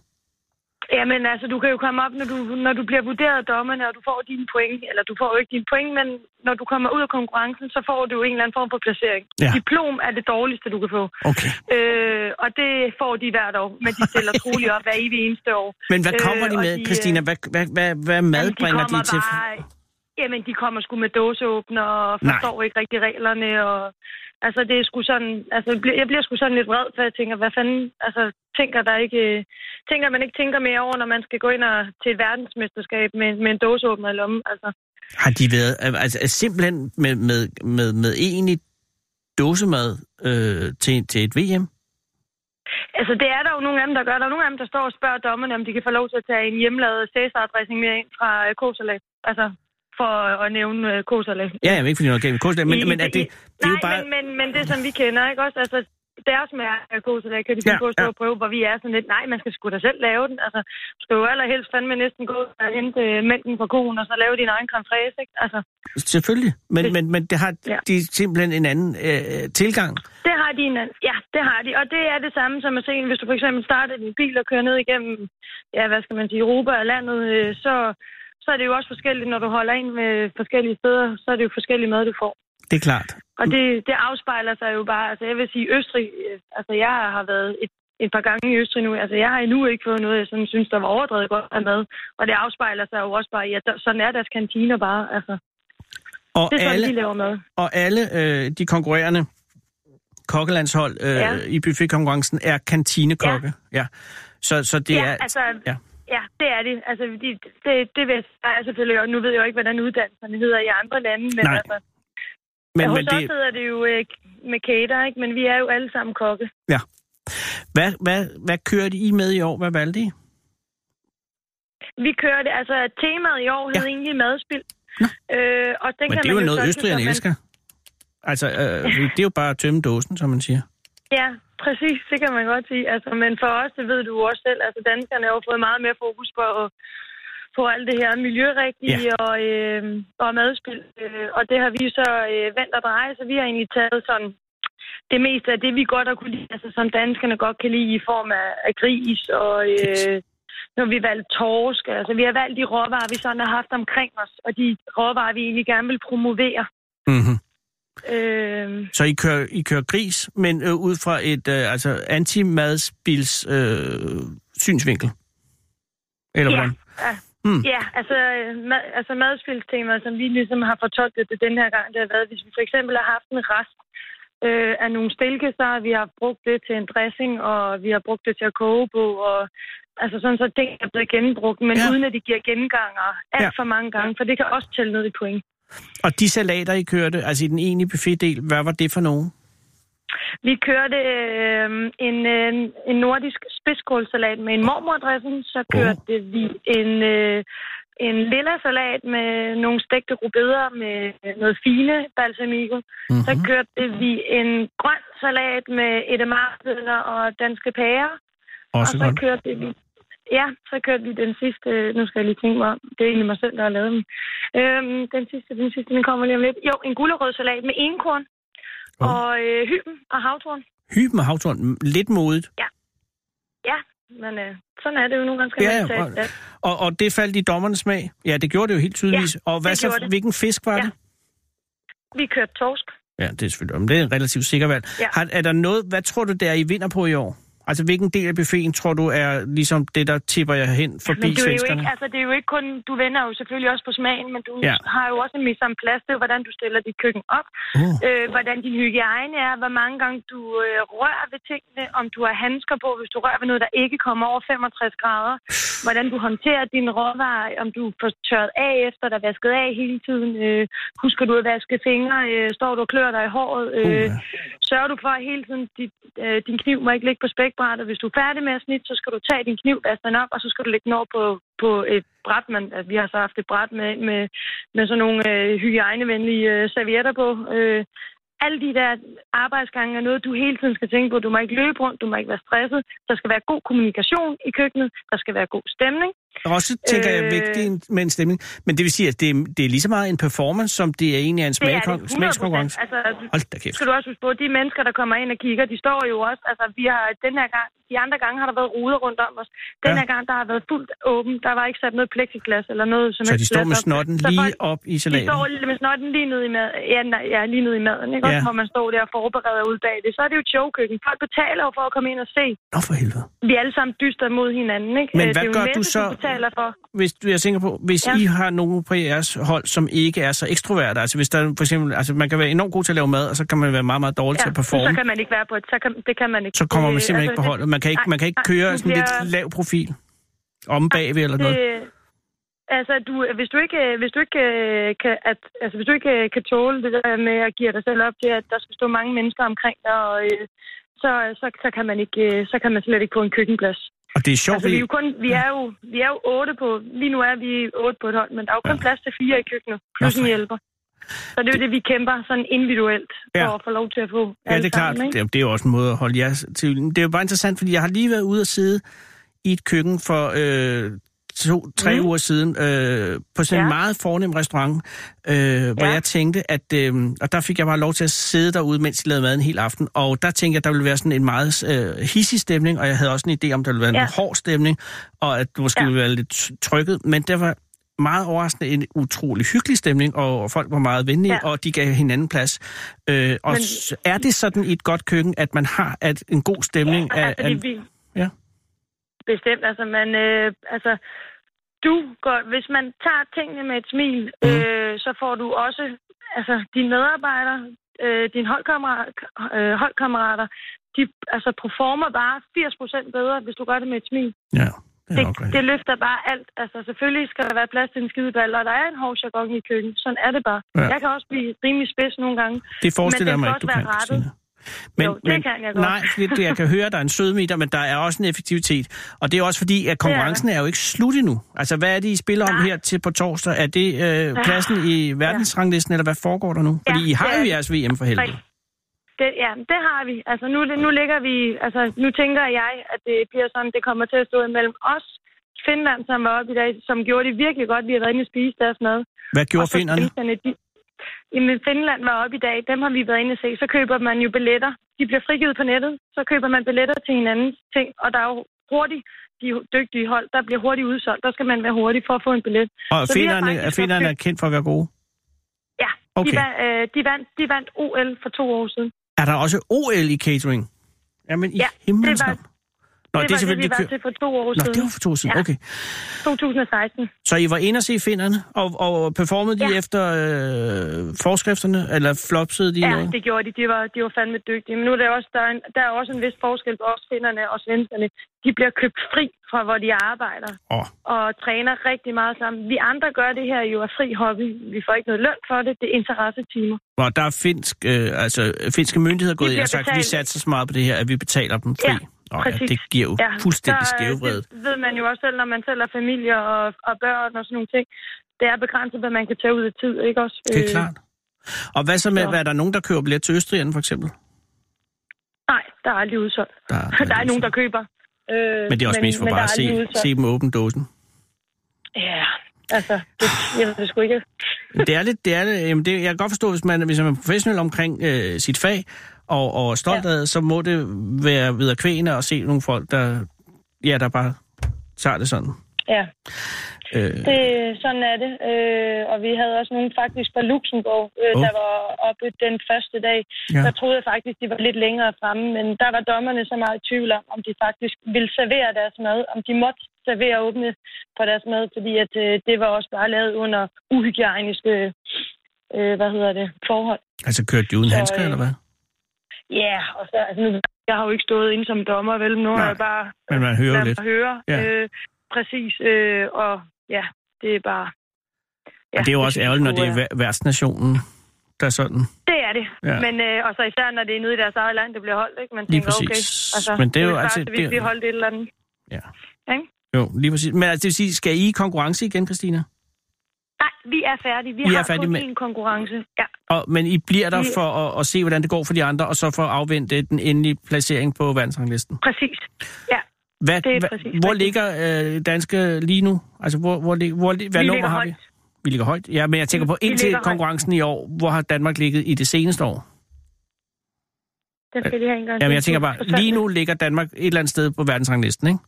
Jamen altså, du kan jo komme op, når du, når du bliver vurderet af dommerne, og du får dine point, eller du får jo ikke dine point, men når du kommer ud af konkurrencen, så får du en eller anden form for placering. Ja. Diplom er det dårligste, du kan få. Okay. Øh, og det får de hvert år, men de stiller troligt op hver evig eneste år. *laughs* Men hvad kommer de med, de, øh, Christina? Hvad, hvad, hvad, hvad mad bringer de kommer til? Bare, jamen, de kommer sgu med dåseåbner og Nej. forstår ikke rigtig reglerne. Og, altså, det er sgu sådan, altså, jeg bliver- sgu sådan lidt vred, for jeg tænker, hvad fanden, altså, tænker der ikke, tænker man ikke tænker mere over, når man skal gå ind og, til et verdensmesterskab med, med en dåseåbner i lommen, altså. Har de været, altså simpelthen med, med, med, med egentlig dåsemad øh, til, til et VM? Altså, det er der jo nogle af dem, der gør. Der er nogle af dem, der står og spørger dommerne, om de kan få lov til at tage en hjemmelavet Cæsar-dressing med ind fra øh, Kosalat. Altså, for at nævne øh, Kosalat. Ja, jeg ved ikke, fordi noget galt med kost, men, I- men er det, det er jo Nej, bare... men, men, men det som vi kender, ikke også? Altså, deres mærke af kosalat kan de Ja, at stå ja. og prøve, hvor vi er sådan lidt, nej, man skal sgu da selv lave den. Altså, du skal jo allerhelst fandme næsten gå og hente øh, mælken fra koen, og så lave din egen creme fraise, ikke? Altså, Selvfølgelig, men, Det- men, men det har Ja. de simpelthen en anden øh, tilgang. det har de en anden. Ja, det har de. Og det er det samme som at se, hvis du for eksempel starter din bil og kører ned igennem, ja, hvad skal man sige, Europa og landet, øh, så, så er det jo også forskelligt, når du holder ind med forskellige steder, så er det jo forskellige mad, du får. Det er klart. Og det, det afspejler sig jo bare, altså jeg vil sige, Østrig, øh, altså jeg har været et, et par gange i Østrig nu, altså jeg har endnu ikke fået noget, jeg sådan synes, der var overdrevet godt af mad. Og det afspejler sig jo også bare i, at der, sådan er deres kantiner bare, altså. Og Det er sådan, alle, de laver mad. og alle øh, de konkurrerende kokkelandshold øh, Ja. i buffetkonkurrencen er kantinekokke. Ja. ja. Så, så det ja, er... altså, ja. Ja. det er det. Altså, de, det, det ved jeg selvfølgelig, og nu ved jeg jo ikke, hvordan uddannelserne hedder i andre lande, men Nej. altså, Men, hos men os det, hedder det jo øh, med cater, ikke? men vi er jo alle sammen kokke. ja. Hvad, hvad, hvad kørte I med i år? Hvad valgte I? Vi kørte, altså temaet i år hed Ja. egentlig madspild. Nå. Øh, og den Men kan det er man jo noget, østrigerne man- elsker. Altså, øh, det er jo bare at tømme dåsen, som man siger. Ja, præcis, det kan man godt sige. Altså, men for os, det ved du også selv, altså danskerne har jo fået meget mere fokus på, på alt det her miljørigtige ja. og, øh, og madspil. Øh, og det har vi så øh, vendt og drejet, så vi har egentlig taget sådan det meste af det, vi godt har kunne lide, altså som danskerne godt kan lide i form af, af gris og øh, når vi valgt torsk. Altså vi har valgt de råvarer, vi sådan har haft omkring os, og de råvarer, vi egentlig gerne vil promovere. Mm-hmm. Øh, Så I kører, I kører gris, men øh, ud fra et øh, altså anti-madspils øh, synsvinkel? Eller Ja. hvordan? Ja, Mm. ja altså, øh, mad, altså madspilstemaer, som vi ligesom har fortolket det den her gang, det har været, hvis vi for eksempel har haft en rest øh, af nogle stilke, så har vi har brugt det til en dressing, og vi har brugt det til at koge på, og altså sådan så ting er blevet genbrugt, men Ja. uden at de giver genganger alt Ja. for mange gange, for det kan også tælle ned i point. Og de salater, I kørte, altså i den egentlige buffetdel, hvad var det for nogen? Vi kørte øh, en, øh, en nordisk spidskålsalat med en mormordressing, så kørte oh. vi en, øh, en lilla salat med nogle stegte rubeder med noget fine balsamico. Mm-hmm. Så kørte vi en grøn salat med edemarbønner og danske pærer. Også og så godt. kørte vi... Ja, så kørte vi den sidste... Nu skal jeg lige tænke mig om. Det er egentlig mig selv, der har lavet den. Øhm, den sidste, den sidste, den kommer lige om lidt. Jo, en gulerødsalat med enkorn. Oh. Og øh, hyben og havtorn. Hyben og havtorn, lidt modigt. Ja, men øh, sådan er det jo nogle gange, skal Ja, man ja, tage det. Og, og det faldt i dommernes smag? Ja, det gjorde det jo helt tydeligvis. og hvad så, det. hvilken fisk var Ja. det? Vi kørte torsk. Ja, det er selvfølgelig, men det er en relativt sikker valg. Ja. Har, er der noget, hvad tror du, der I vinder på i år? Altså, hvilken del af buffeten tror du er ligesom det, der tipper jeg hen forbi Men du er jo ikke, altså det er jo ikke kun, du vender jo selvfølgelig også på smagen, men du Ja. har jo også en mise en plads til, hvordan du stiller dit køkken op, Uh. øh, hvordan din hygiejne er, hvor mange gange du øh, rører ved tingene, om du har handsker på, hvis du rører ved noget, der ikke kommer over 65 grader, hvordan du håndterer dine råvarer, om du får tørret af efter, der er vasket af hele tiden, øh, husker du at vaske fingre, øh, står du og klør dig i håret, øh, Uh, ja sørger du for at hele tiden, dit, øh, din kniv må ikke ligge på spækbrættet. Hvis du er færdig med at snitte, så skal du tage din kniv, vaske den op, og så skal du lægge den over på, på et bræt. Man, altså, vi har så haft et bræt med, med, med sådan nogle øh, hygiejnevenlige øh, servietter på. Øh, alle de der arbejdsgange er noget, du hele tiden skal tænke på. Du må ikke løbe rundt, du må ikke være stresset. Der skal være god kommunikation i køkkenet. Der skal være god stemning. Også tænker jeg Øh. vigtigt med en stemning. Men det vil sige, at det er, det er lige så meget en performance, som det er egentlig en Det er det smagkon- 100%. smagskonkurrence. Altså, Hold da kæft. skal du også huske på, at de mennesker, der kommer ind og kigger, de står jo også, altså vi har den her gang, de andre gange har der været ruder rundt om os. Den Ja. her gang, der har været fuldt åben, der var ikke sat noget plexiglas eller noget som Så de står med op. snotten Så lige op i De salaten. står lige med snotten lige ned i maden. Ja, nej, ja, lige ned i maden, ikke? Ja. Også, hvor man står der og forbereder ud bag det. Så er det jo showkøkken. Folk betaler jo for at komme ind og se. Nå for helvede. Vi er alle sammen dyster mod hinanden, ikke? Men Øh, hvad gør du så- betaler for. Hvis du er sikker på, hvis ja. Ja. I har nogen på jeres hold, som ikke er så ekstroverte, altså hvis der for eksempel, altså man kan være enormt god til at lave mad, og så kan man være meget, meget dårlig til at så performe, kan man ikke være på et, så kan, det kan man ikke. så kommer man Det- simpelthen ikke på det- holdet. Man kan ikke, nej, man kan ikke nej, køre du sådan lidt bliver- lav profil om bagved eller noget. Det, altså, du, hvis du ikke, hvis du ikke øh, kan, at, altså, hvis du ikke øh, kan tåle det der med at give dig selv op til, at der skal stå mange mennesker omkring dig, og, øh, så, så, så, kan man ikke, øh, så kan man slet ikke få en køkkenplads. Og det er sjovt, Altså, vi er jo kun, vi er jo, vi er jo otte på, lige nu er vi otte på et hold, men der er jo kun Ja. plads til fire i køkkenet, plus for- en hjælper. Så det er jo det, vi kæmper sådan individuelt for Ja. at få lov til at få Ja, det er klart. sammen, ikke? Det er, det er jo også en måde at holde jer til. Det er jo bare interessant, fordi jeg har lige været ude og sidde i et køkken for øh, to, tre Mm. uger siden øh, på sådan ja. en meget fornem restaurant, øh, hvor Ja. jeg tænkte, at... Øh, og der fik jeg bare lov til at sidde derude, mens de lavede mad en hel aften. Og der tænkte jeg, at der ville være sådan en meget øh, hissig stemning, og jeg havde også en idé om, der ville være en Ja. hård stemning, og at det måske Ja. ville være lidt trykket. Men der var meget overraskende en utrolig hyggelig stemning, og folk var meget venlige, ja. Og de gav hinanden plads. Øh, og Men- er det sådan i et godt køkken, at man har at en god stemning? Ja, af, altså, vi. Bestemt, altså man, øh, altså, du går, hvis man tager tingene med et smil, mm. øh, så får du også, altså dine medarbejdere, øh, dine holdkammerater, øh, holdkammerater, de altså performer bare 80% bedre, hvis du gør det med et smil. ja, det Det, det løfter bare alt. Altså selvfølgelig skal der være plads til en skideball, og der er en hård jargon i køkkenet. Sådan er det bare. Ja. Jeg kan også blive rimelig spids nogle gange. Det forestiller jeg men mig den ikke, du kan, være Christina. Men, Jo, det kan jeg godt. Nej, fordi det, jeg kan høre, at der er en sødme i dig, men der er også en effektivitet. Og det er også fordi, at konkurrencen er jo ikke slut endnu. Altså, hvad er det, I spiller om Nej. her til på torsdag? Er det øh, pladsen i verdensranglisten, eller hvad foregår der nu? Fordi Ja, I har det jo er- jeres VM for helvede. Det, ja, det har vi. Altså nu, nu ligger vi, altså nu tænker jeg, at det bliver sådan, det kommer til at stå imellem os, Finland, som var oppe i dag, som gjorde det virkelig godt. Vi har været inde og spise deres mad. Hvad gjorde svenskerne, de, jamen, Finland var oppe i dag. Dem har vi været inde og se. Så køber man jo billetter. De bliver frigivet på nettet. Så køber man billetter til hinandens ting. Og der er jo hurtigt, de dygtige hold, der bliver hurtigt udsolgt. Der skal man være hurtig for at få en billet. Og finderne, faktisk er kendt for at være gode? Ja, Okay. de, vandt, øh, de, vandt, de vandt OL for to år siden. Er der også OL i catering? Jamen, i Ja, himlens det var- navn. Nå, det, det er var det, vi selvfølgelig... var til for to år Nå, siden. det var for to år siden. Ja. Okay. 2016. Så I var inde og se finderne, og, og performede de Ja. efter øh, forskrifterne, eller flopsede de Ja, noget? det gjorde de. De var, de var fandme dygtige. Men nu er der også, der er, en, der er også en vis forskel på os finderne og svenskerne. De bliver købt fri fra, hvor de arbejder Åh, og træner rigtig meget sammen. Vi andre gør det her jo af fri hobby. Vi får ikke noget løn for det. Det er interessetimer. hvor der er finsk, øh, altså, finske myndigheder gået ind og sagt, at vi betalt. satser så meget på det her, at vi betaler dem fri. Ja, Nå, ja, det giver jo Ja, fuldstændig øh, skævvredet. Det ved man jo også selv, når man selv har familie og, og børn og sådan nogle ting. Det er begrænset, hvad man kan tage ud af tid, ikke også? Det er Øh, klart. Og hvad så med, så- hvad er der nogen, der køber billet til Østrigerne, for eksempel? Nej, der er aldrig udsolgt. Der, *laughs* Der er nogen, der køber. Øh, Men det er også mest for men bare at er se, se dem åbne dåsen. Ja, altså, det, jeg ved det sgu ikke. Det er lidt, det er det, jamen det, jeg kan godt forstå, hvis man, hvis man er professionel omkring øh, sit fag, og, og stolt Ja. af så må det være ved at kvæne og se nogle folk, der, ja, der bare tager det sådan. Ja, Øh, det, sådan er det. Øh, og vi havde også nogen faktisk fra Luxembourg, øh, oh. der var oppe den første dag. Ja. Der troede jeg faktisk, de var lidt længere fremme, men der var dommerne så meget i tvivl om, om de faktisk ville servere deres mad, om de måtte servere åbne for deres mad, fordi at, øh, det var også bare lavet under uhygiejniske øh, hvad hedder det, forhold. altså kørte de uden Så, handsker, øh, eller hvad? Ja, og så, altså, nu, jeg har jo ikke stået inde som dommer, vel? Nu har jeg bare Men man hører lidt. mig høre. Ja. Øh, præcis, øh, og ja, det er bare... Ja, Og det er jo også ærgerligt, når det er værtsnationen, der er sådan. Det er det. Ja. Men øh, og så især, når det er nede i deres eget land, det bliver holdt, ikke? Man Lige tænker, okay, præcis. altså, Men det er jo klart, altså- Hvis det er- vi holdt et eller andet. Ja. Ikke? Jo, lige præcis. Men altså, det vil sige, skal I i konkurrence igen, Christina? Nej, vi er færdige. Vi I er har færdige kun med- en konkurrence. Ja, Og, men I bliver der Vi- for at, at se, hvordan det går for de andre, og så for at afvente den endelige placering på verdensranglisten. præcis. Ja, Hvad, Det er hvad, præcis hvor ligger øh, danske lige nu? Altså, hvor, hvor, hvor, lig- hvad Vi nummer har højt. vi? Vi ligger højt. Ja, men jeg tænker på indtil ligger højt. konkurrencen i år, hvor har Danmark ligget i det seneste år? den skal lige have en gang. Jamen, jeg tænker bare, lige nu ligger Danmark et eller andet sted på verdensranglisten, ikke?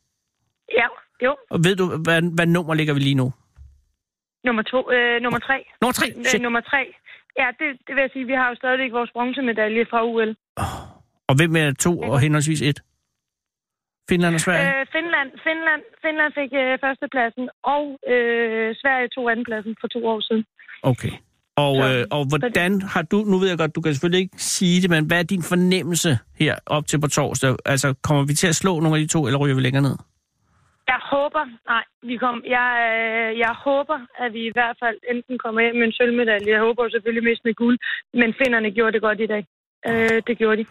Ja, jo. Og ved du, hvad, hvad nummer ligger vi lige nu? Nummer to. Øh, nummer tre. Nummer tre. Øh, Shit. nummer tre. Ja, det, det vil jeg sige, vi har jo stadigvæk vores bronzemedalje fra UL. Og hvem er to og henholdsvis et? Finland og Sverige? Øh, Finland, Finland, Finland fik øh, førstepladsen, og øh, Sverige tog andenpladsen for to år siden. Okay. Og, Så- øh, og hvordan har du, nu ved jeg godt, du kan selvfølgelig ikke sige det, men hvad er din fornemmelse her op til på torsdag? Altså, kommer vi til at slå nogle af de to, eller ryger vi længere ned? Håber, nej, vi kom, jeg, øh, jeg håber, at vi i hvert fald enten kommer hjem med en sølvmedalje. Jeg håber selvfølgelig mest med guld, men finderne gjorde det godt i dag. Øh, det gjorde de.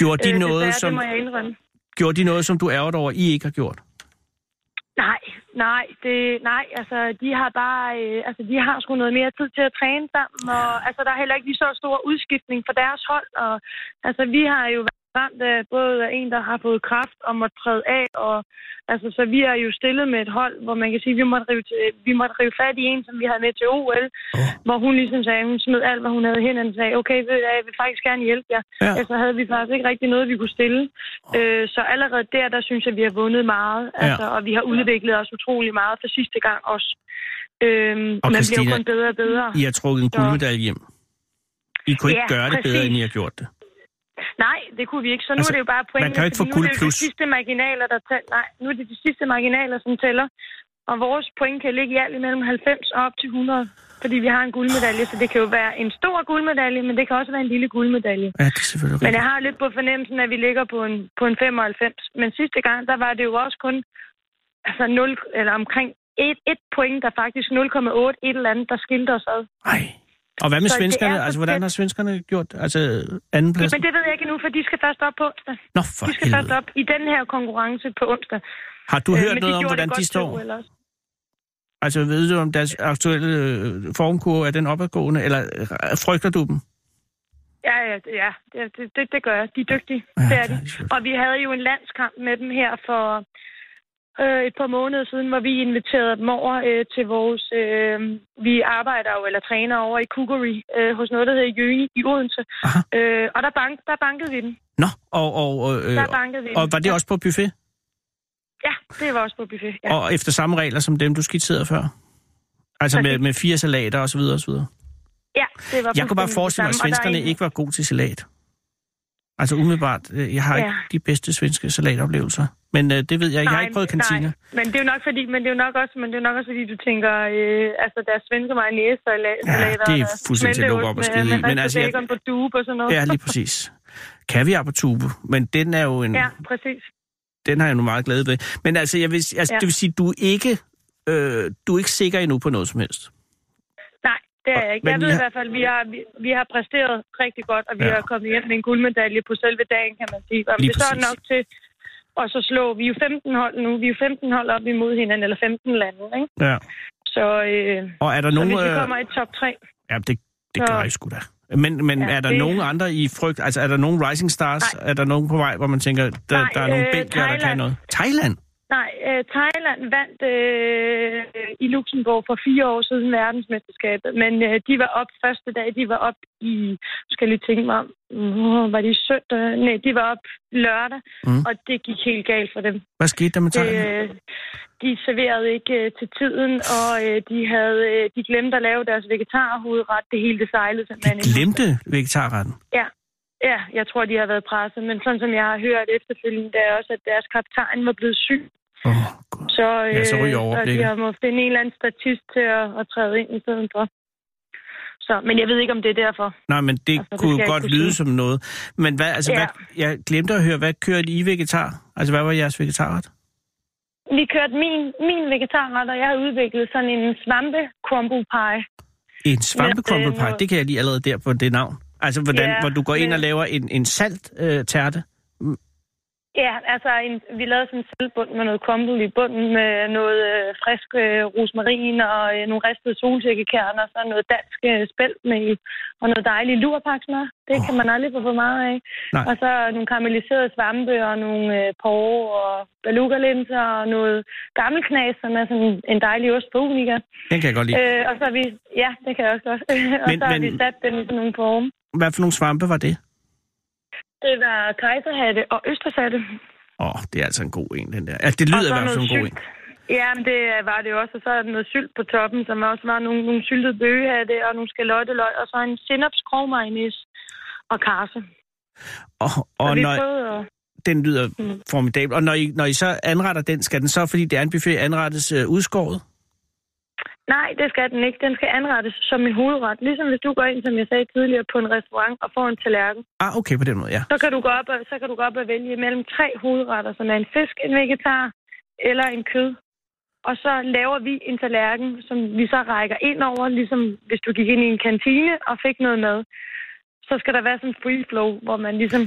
Gjorde de, Øh, noget, desværre, som, Det må jeg indrømme. gjorde de noget, som du ærger over, I ikke har gjort? Nej, nej, det, nej, altså, de har bare, øh, altså, de har sgu noget mere tid til at træne sammen, og altså, der er heller ikke lige så stor udskiftning for deres hold, og altså, vi har jo ramt af både af en, der har fået kraft og måtte træde af, og altså, så vi er jo stillet med et hold, hvor man kan sige, at vi måtte rive, til, vi måtte rive fat i en, som vi havde med til OL, Åh. hvor hun ligesom sagde, hun smed alt, hvad hun havde hen, og sagde, okay, ved hvad, jeg vil faktisk gerne hjælpe jer. Ja. Ja. Så havde vi faktisk ikke rigtig noget, vi kunne stille. Øh, så allerede der, der synes jeg, vi har vundet meget. Altså, og vi har udviklet os utrolig meget for sidste gang også. Øhm, Og man bliver Christina, jo kun bedre og bedre. I har trukket en guldmedalje hjem. I kunne ikke Ja, gøre det bedre, præcis. end I har gjort det. Nej, det kunne vi ikke. Så nu Altså, er det jo bare point. man kan jo ikke få nu er det plus. de sidste marginaler, der tæller. Nej, nu er det de sidste marginaler, som tæller. Og vores point kan ligge i alt imellem 90 og op til 100. Fordi vi har en guldmedalje, så det kan jo være en stor guldmedalje, men det kan også være en lille guldmedalje. Ja, det er selvfølgelig Men jeg har lidt på fornemmelsen, at vi ligger på en, på en 95. Men sidste gang, der var det jo også kun altså 0, eller omkring et, et point, der faktisk 0,8 et eller andet, der skilte os ad. Ej. Og hvad med Så svenskerne? er så Altså, hvordan har svenskerne gjort? Altså, anden plads? Men det ved jeg ikke endnu, for de skal først op på onsdag. Nå, for De skal først helvede. op i den her konkurrence på onsdag. Har du Øh, hørt men noget om, hvordan de står? Også. Altså, ved du om deres aktuelle øh, formkurve, er den opadgående, eller øh, frygter du dem? Ja, ja, det- ja det, det, det, gør jeg. De er dygtige. Ja, det er de. Og vi havde jo en landskamp med dem her for øh, et par måneder siden, hvor vi inviterede dem over øh, til vores... Øh, vi arbejder jo, eller træner over i Kukuri, øh, hos noget, der hedder Jøni i Odense. Aha. Øh, og der, bank, der bankede vi den. Nå, og, og, øh, Der bankede vi den. og var det også på buffet? Ja, det var også på buffet. Ja. Og efter samme regler som dem, du skitserede før? Altså med, Præcis. med fire salater og så videre og så videre. ja, det var Jeg kunne bare forestille mig, at og er svenskerne en- ikke var gode til salat. Altså umiddelbart, øh, jeg har Ja. ikke de bedste svenske salatoplevelser. Men øh, det ved jeg, jeg har ikke prøvet kantina. Nej, men det er jo nok fordi, men det er jo nok også, men det er nok også fordi du tænker, øh, altså deres svenske mayonnaise og la- Ja, det er og fuldstændig til at lukke op og skide i. Men altså, jeg- på dube og sådan noget. Ja, lige præcis. Kaviar på tube, men den er jo en, ja, præcis. den har jeg nu meget glæde ved. Men altså, jeg vil, altså Ja. det vil sige, du er ikke, øh, du er ikke sikker endnu på noget som helst. Nej, det er jeg ikke. Jeg ved i hvert fald, vi har, vi, vi har præsteret rigtig godt, og vi Ja. har kommet hjem med en guldmedalje på selve dagen, kan man sige. Om Lige det så er nok til og så slå, vi er jo 15 hold nu, vi er jo 15 hold op imod hinanden, eller 15 lande, ikke? Ja. Så, øh, Og er der nogen... hvis vi øh, kommer i top 3, Ja, det, det gør jeg sgu da. Men, men Ja, er der det- nogen andre i frygt? Altså, er der nogen rising stars? Er der nogen på vej, hvor man tænker, der, Nej, der er nogle øh, bænker, der kan noget? Thailand? Nej, øh, Thailand vandt øh, i Luxembourg for fire år siden verdensmesterskabet, men øh, de var op første dag, de var op i, skal jeg lige tænke mig om, uh, var de søndag? Nej, de var op lørdag, Mm. og det gik helt galt for dem. Hvad skete der med Det, Thailand? øh, de serverede ikke øh, til tiden, og øh, de havde øh, de glemte at lave deres vegetarhovedret. Det hele det sejlede De simpelthen. glemte vegetarretten. Ja. Ja, jeg tror, de har været presset, men sådan som jeg har hørt efterfølgende, det er også, at deres kaptajn var blevet syg. Oh. Så, øh, Ja, så ryger så overblikket. de har må finde en eller anden statist til at, at træde ind i stedet for. Så, men jeg ved ikke, om det er derfor. Nej, men det Altså, det kunne jeg godt kunne lyde sige. som noget. Men hvad, altså, Ja. hvad, jeg glemte at høre, hvad kørte I vegetar? Altså, hvad var jeres vegetarret? Vi kørte min, min vegetarret, og jeg har udviklet sådan en svampe pie. En svampe det pie, noget- det kan jeg lige allerede der på det navn. Altså, hvordan, Ja, hvor du går ind men- og laver en, en salt øh, tærte. Ja, altså en, vi lavede sådan en selvbund med noget crumble i bunden med noget øh, frisk øh, rosmarin og øh, nogle ristede solsikkekerner og så noget dansk øh, spæltmel og noget dejligt lurpaksmør. Det Åh. kan man aldrig få for meget af. Nej. Og så nogle karamelliserede svampe og nogle øh, porre og belugalinser og noget gammelknas, som er sådan en dejlig ost på unika. Den kan jeg godt lide. Øh, og så har vi, ja, det kan jeg også godt. *laughs* og Men- så har men- vi sat den i sådan nogle forme. Hvad for nogle svampe var det? Det var kejserhatte og østershatte. Åh, oh, det er altså en god en, den der. Altså, det lyder i hvert fald som en god en. Ja, men det var det også. Og så er der noget sylt på toppen, som også var nogle, nogle syltede bøgehatte og nogle skalotteløg, og så en sinapskrogmajnis og karse. Og, Og og når, at... den lyder Mm. formidabel. Og når I, når I så anretter den, skal den så, fordi det er en buffet, anrettes øh, udskåret? Nej, det skal den ikke. Den skal anrettes som en hovedret. Ligesom hvis du går ind, som jeg sagde tidligere, på en restaurant og får en tallerken. Ah, okay, på den måde, ja. Så kan du gå op og, så kan du gå op og vælge mellem tre hovedretter, som er en fisk, en vegetar eller en kød. Og så laver vi en tallerken, som vi så rækker ind over, ligesom hvis du gik ind i en kantine og fik noget mad. Så skal der være sådan en free flow, hvor man ligesom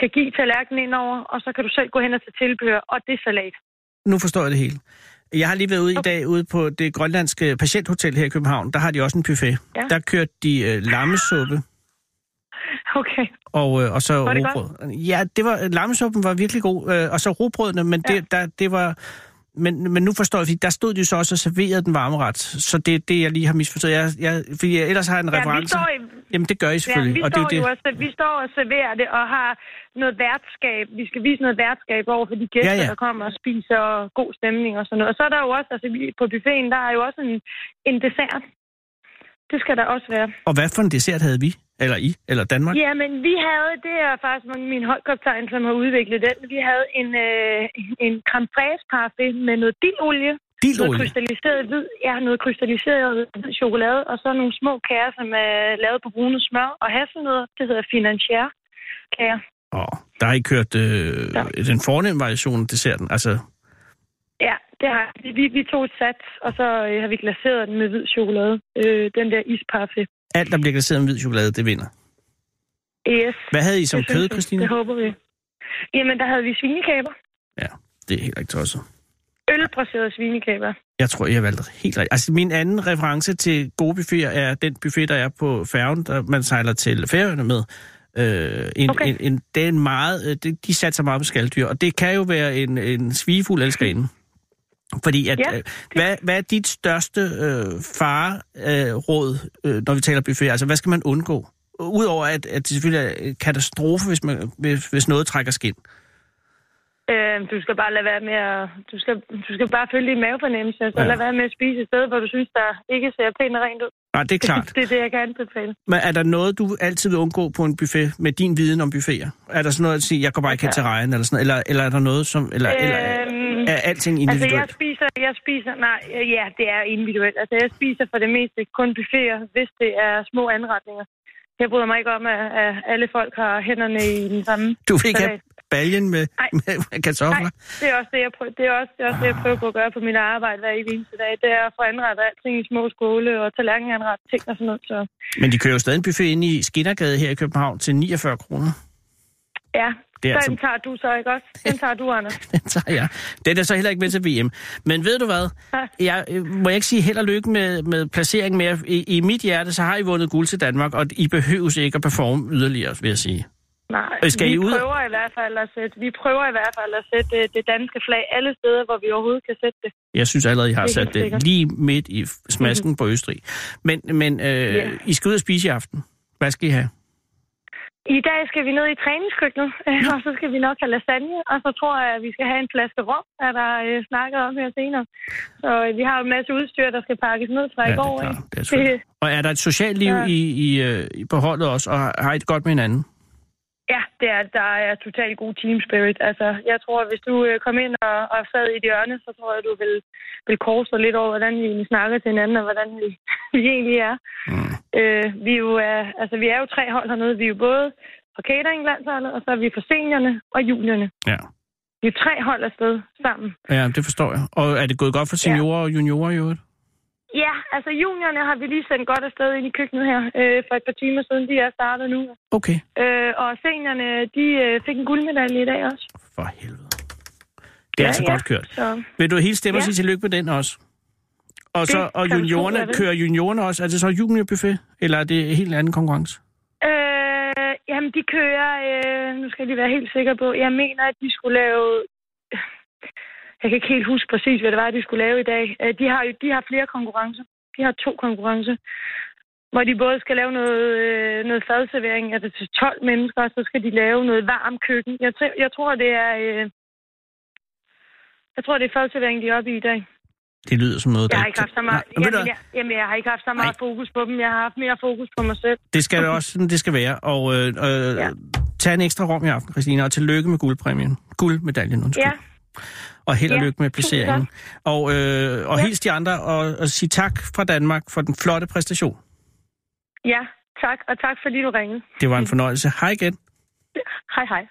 kan give tallerkenen ind over, og så kan du selv gå hen og tage tilbehør, og det er salat. Nu forstår jeg det hele. Jeg har lige været ude i dag ude på det grønlandske patienthotel her i København. Der har de også en buffet. Ja. Der kørte de øh, lammesuppe Okay. og, øh, og så Var det rugbrød. Ja, det var, lammesuppen var virkelig god, øh, og så rugbrødene, men Ja. det, der, det var... Men, men nu forstår jeg, fordi der stod de jo så også og serverede den varme ret. Så det er det, jeg lige har misforstået. Jeg, jeg, fordi jeg ellers har jeg en Ja, vi reference. står, i, Jamen, det gør I ja, selvfølgelig. vi, og det står jo jo det. også, vi står og serverer det og har noget værtskab. Vi skal vise noget værtskab over for de gæster, Ja, ja. der kommer og spiser og god stemning og sådan noget. Og så er der jo også, altså vi- på buffeten, der er jo også en, en dessert. Det skal der også være. Og hvad for en dessert havde vi? Eller I? Eller Danmark? Ja, men vi havde, det er faktisk min holdkoptegn, som har udviklet den. Vi havde en, øh, en creme fraise med noget dildolie, noget Dildolie. krystalliseret hvid, ja, noget krystalliseret hvid chokolade, og så nogle små kager, som er lavet på brune smør og hasselnødder. Det hedder financier kager. Åh, der har I kørt øh, Ja. den fornemme variation af desserten. Altså, Ja, det har vi. Vi, vi tog et sats, og så øh, har vi glaseret den med hvid chokolade. Øh, den der isparfait. alt, der bliver glaseret med hvid chokolade, det vinder. Yes. Hvad havde I som det kød. Christine? Det håber vi. Jamen, der havde vi svinekæber. Ja, det er helt ikke tosset. Ølbraserede svinekæber. Jeg tror, jeg valgte helt rigtigt. Altså, min anden reference til gode buffeter er den buffet, der er på færgen, der man sejler til færøerne med. Øh, en, Okay. en, en, det er en meget, øh, det, de satser meget på skalddyr, og det kan jo være en, en svigefuld elskerinde. *laughs* Fordi at, Ja, øh, hvad, hvad er dit største øh, fareråd, øh, øh, når vi taler buffet? Altså, hvad skal man undgå? Udover at, at det selvfølgelig er en katastrofe, hvis, man, hvis, hvis noget trækker skin. Øh, du skal bare lade være med at... Du skal, du skal bare følge din mavefornemmelse, og så Ja. ja. lade være med at spise et sted, hvor du synes, der ikke ser pænt og rent ud. Nej, det er *laughs* klart. det er det, jeg kan anbefale. Men er der noget, du altid vil undgå på en buffet med din viden om buffeter? Er der sådan noget at sige, jeg går bare ikke hen til rejen, eller sådan eller, eller er der noget, som... Eller, eller Øhm, er alting Altså, jeg individuelt? spiser, jeg spiser, nej, ja, det er individuelt. Altså, jeg spiser for det meste kun buffeter, hvis det er små anretninger. Jeg bryder mig ikke om, at, at alle folk har hænderne i den samme du vil ikke have baljen med, Nej. med kartofler? Nej, det er også det, jeg prøver, det er også, det er også det, jeg prøver på at gøre på mit arbejde hver evig eneste dag. Det er at få anrettet alting i små skåle og tallerkenanret ting og sådan noget. Så Men de kører jo stadig en buffet ind i Skinnergade her i København til 49 kroner. ja, Det er den altså- tager du så ikke også. Den *laughs* tager du, Anders. Den tager jeg. Den er så heller ikke med til VM. Men ved du hvad? Jeg, øh, må jeg ikke sige held og lykke med, med placeringen mere? I, I mit hjerte, så har I vundet guld til Danmark, og I behøves ikke at performe yderligere, vil jeg sige. Nej, skal vi I ud? prøver i hvert fald at sætte, vi prøver i hvert fald at sætte det, det danske flag alle steder, hvor vi overhovedet kan sætte det. Jeg synes allerede, I har Det sat det sikkert. lige midt i smasken på Østrig. Men, men øh, Ja. I skal ud og spise i aften. Hvad skal I have? I dag skal vi ned i træningskøkkenet, *laughs* øh, og så skal vi nok have lasagne, og så tror jeg, at vi skal have en flaske rom, er der øh, snakket om her senere. Så øh, vi har en masse udstyr, der skal pakkes ned fra Ja, i det er går. klart. ikke? Det er. Og er der et socialt liv Ja. i, i, øh, i på holdet også, og har I det godt med hinanden? Ja, det er, der er totalt god team spirit. Altså, jeg tror, at hvis du øh, kom ind og, og sad i et hjørne, så tror jeg, du vil, vil korse dig lidt over, hvordan vi snakker til hinanden, og hvordan vi, *laughs* vi egentlig er. Mm. Øh, vi, er jo, er, altså, vi er jo tre hold hernede. Vi er jo både fra cateringlandsholdet, og så er vi fra seniorerne og juniorerne. Ja. Vi er tre hold afsted sammen. ja, det forstår jeg. Og er det gået godt for seniorer og juniorer i øvrigt? Ja, altså juniorerne har vi lige sendt godt afsted ind i køkkenet her øh, for et par timer siden. De er startet nu. Okay. Øh, og seniorerne, de øh, fik en guldmedalje i dag også. For helvede. Det er Ja, altså ja. godt kørt. Så Vil du helt stemme og Ja. sige tillykke med den også? Og, så, og juniorerne, kører juniorerne også? Er det så juniorbuffet, eller er det en helt anden konkurrence? Øh, jamen, de kører... Øh, nu skal jeg lige være helt sikker på. Jeg mener, at de skulle lave... Jeg kan ikke helt huske præcis, hvad det var, de skulle lave i dag. Øh, De har jo de har flere konkurrencer. De har to konkurrencer, hvor de både skal lave noget, øh, noget fadservering altså til 12 mennesker, og så skal de lave noget varm køkken. Jeg, jeg tror, det er... Øh, jeg tror, det er fadservering, de er oppe i i dag. Det lyder som noget, Jeg der har ikke haft så meget, Nej, jamen, jeg, jamen, jeg har ikke haft så meget fokus på dem. Jeg har haft mere fokus på mig selv. Det skal det også, sådan det skal være. Og øh, øh, Ja. tag en ekstra rom i aften, Christina, og tillykke med guldpræmien. Guldmedaljen, undskyld. Ja, Og held og Ja, lykke med placeringen. Og, øh, og Ja. hils de andre, og, og sig tak fra Danmark for den flotte præstation. ja, tak. Og tak, fordi du ringede. Det var en fornøjelse. Hej igen. Hej, hej.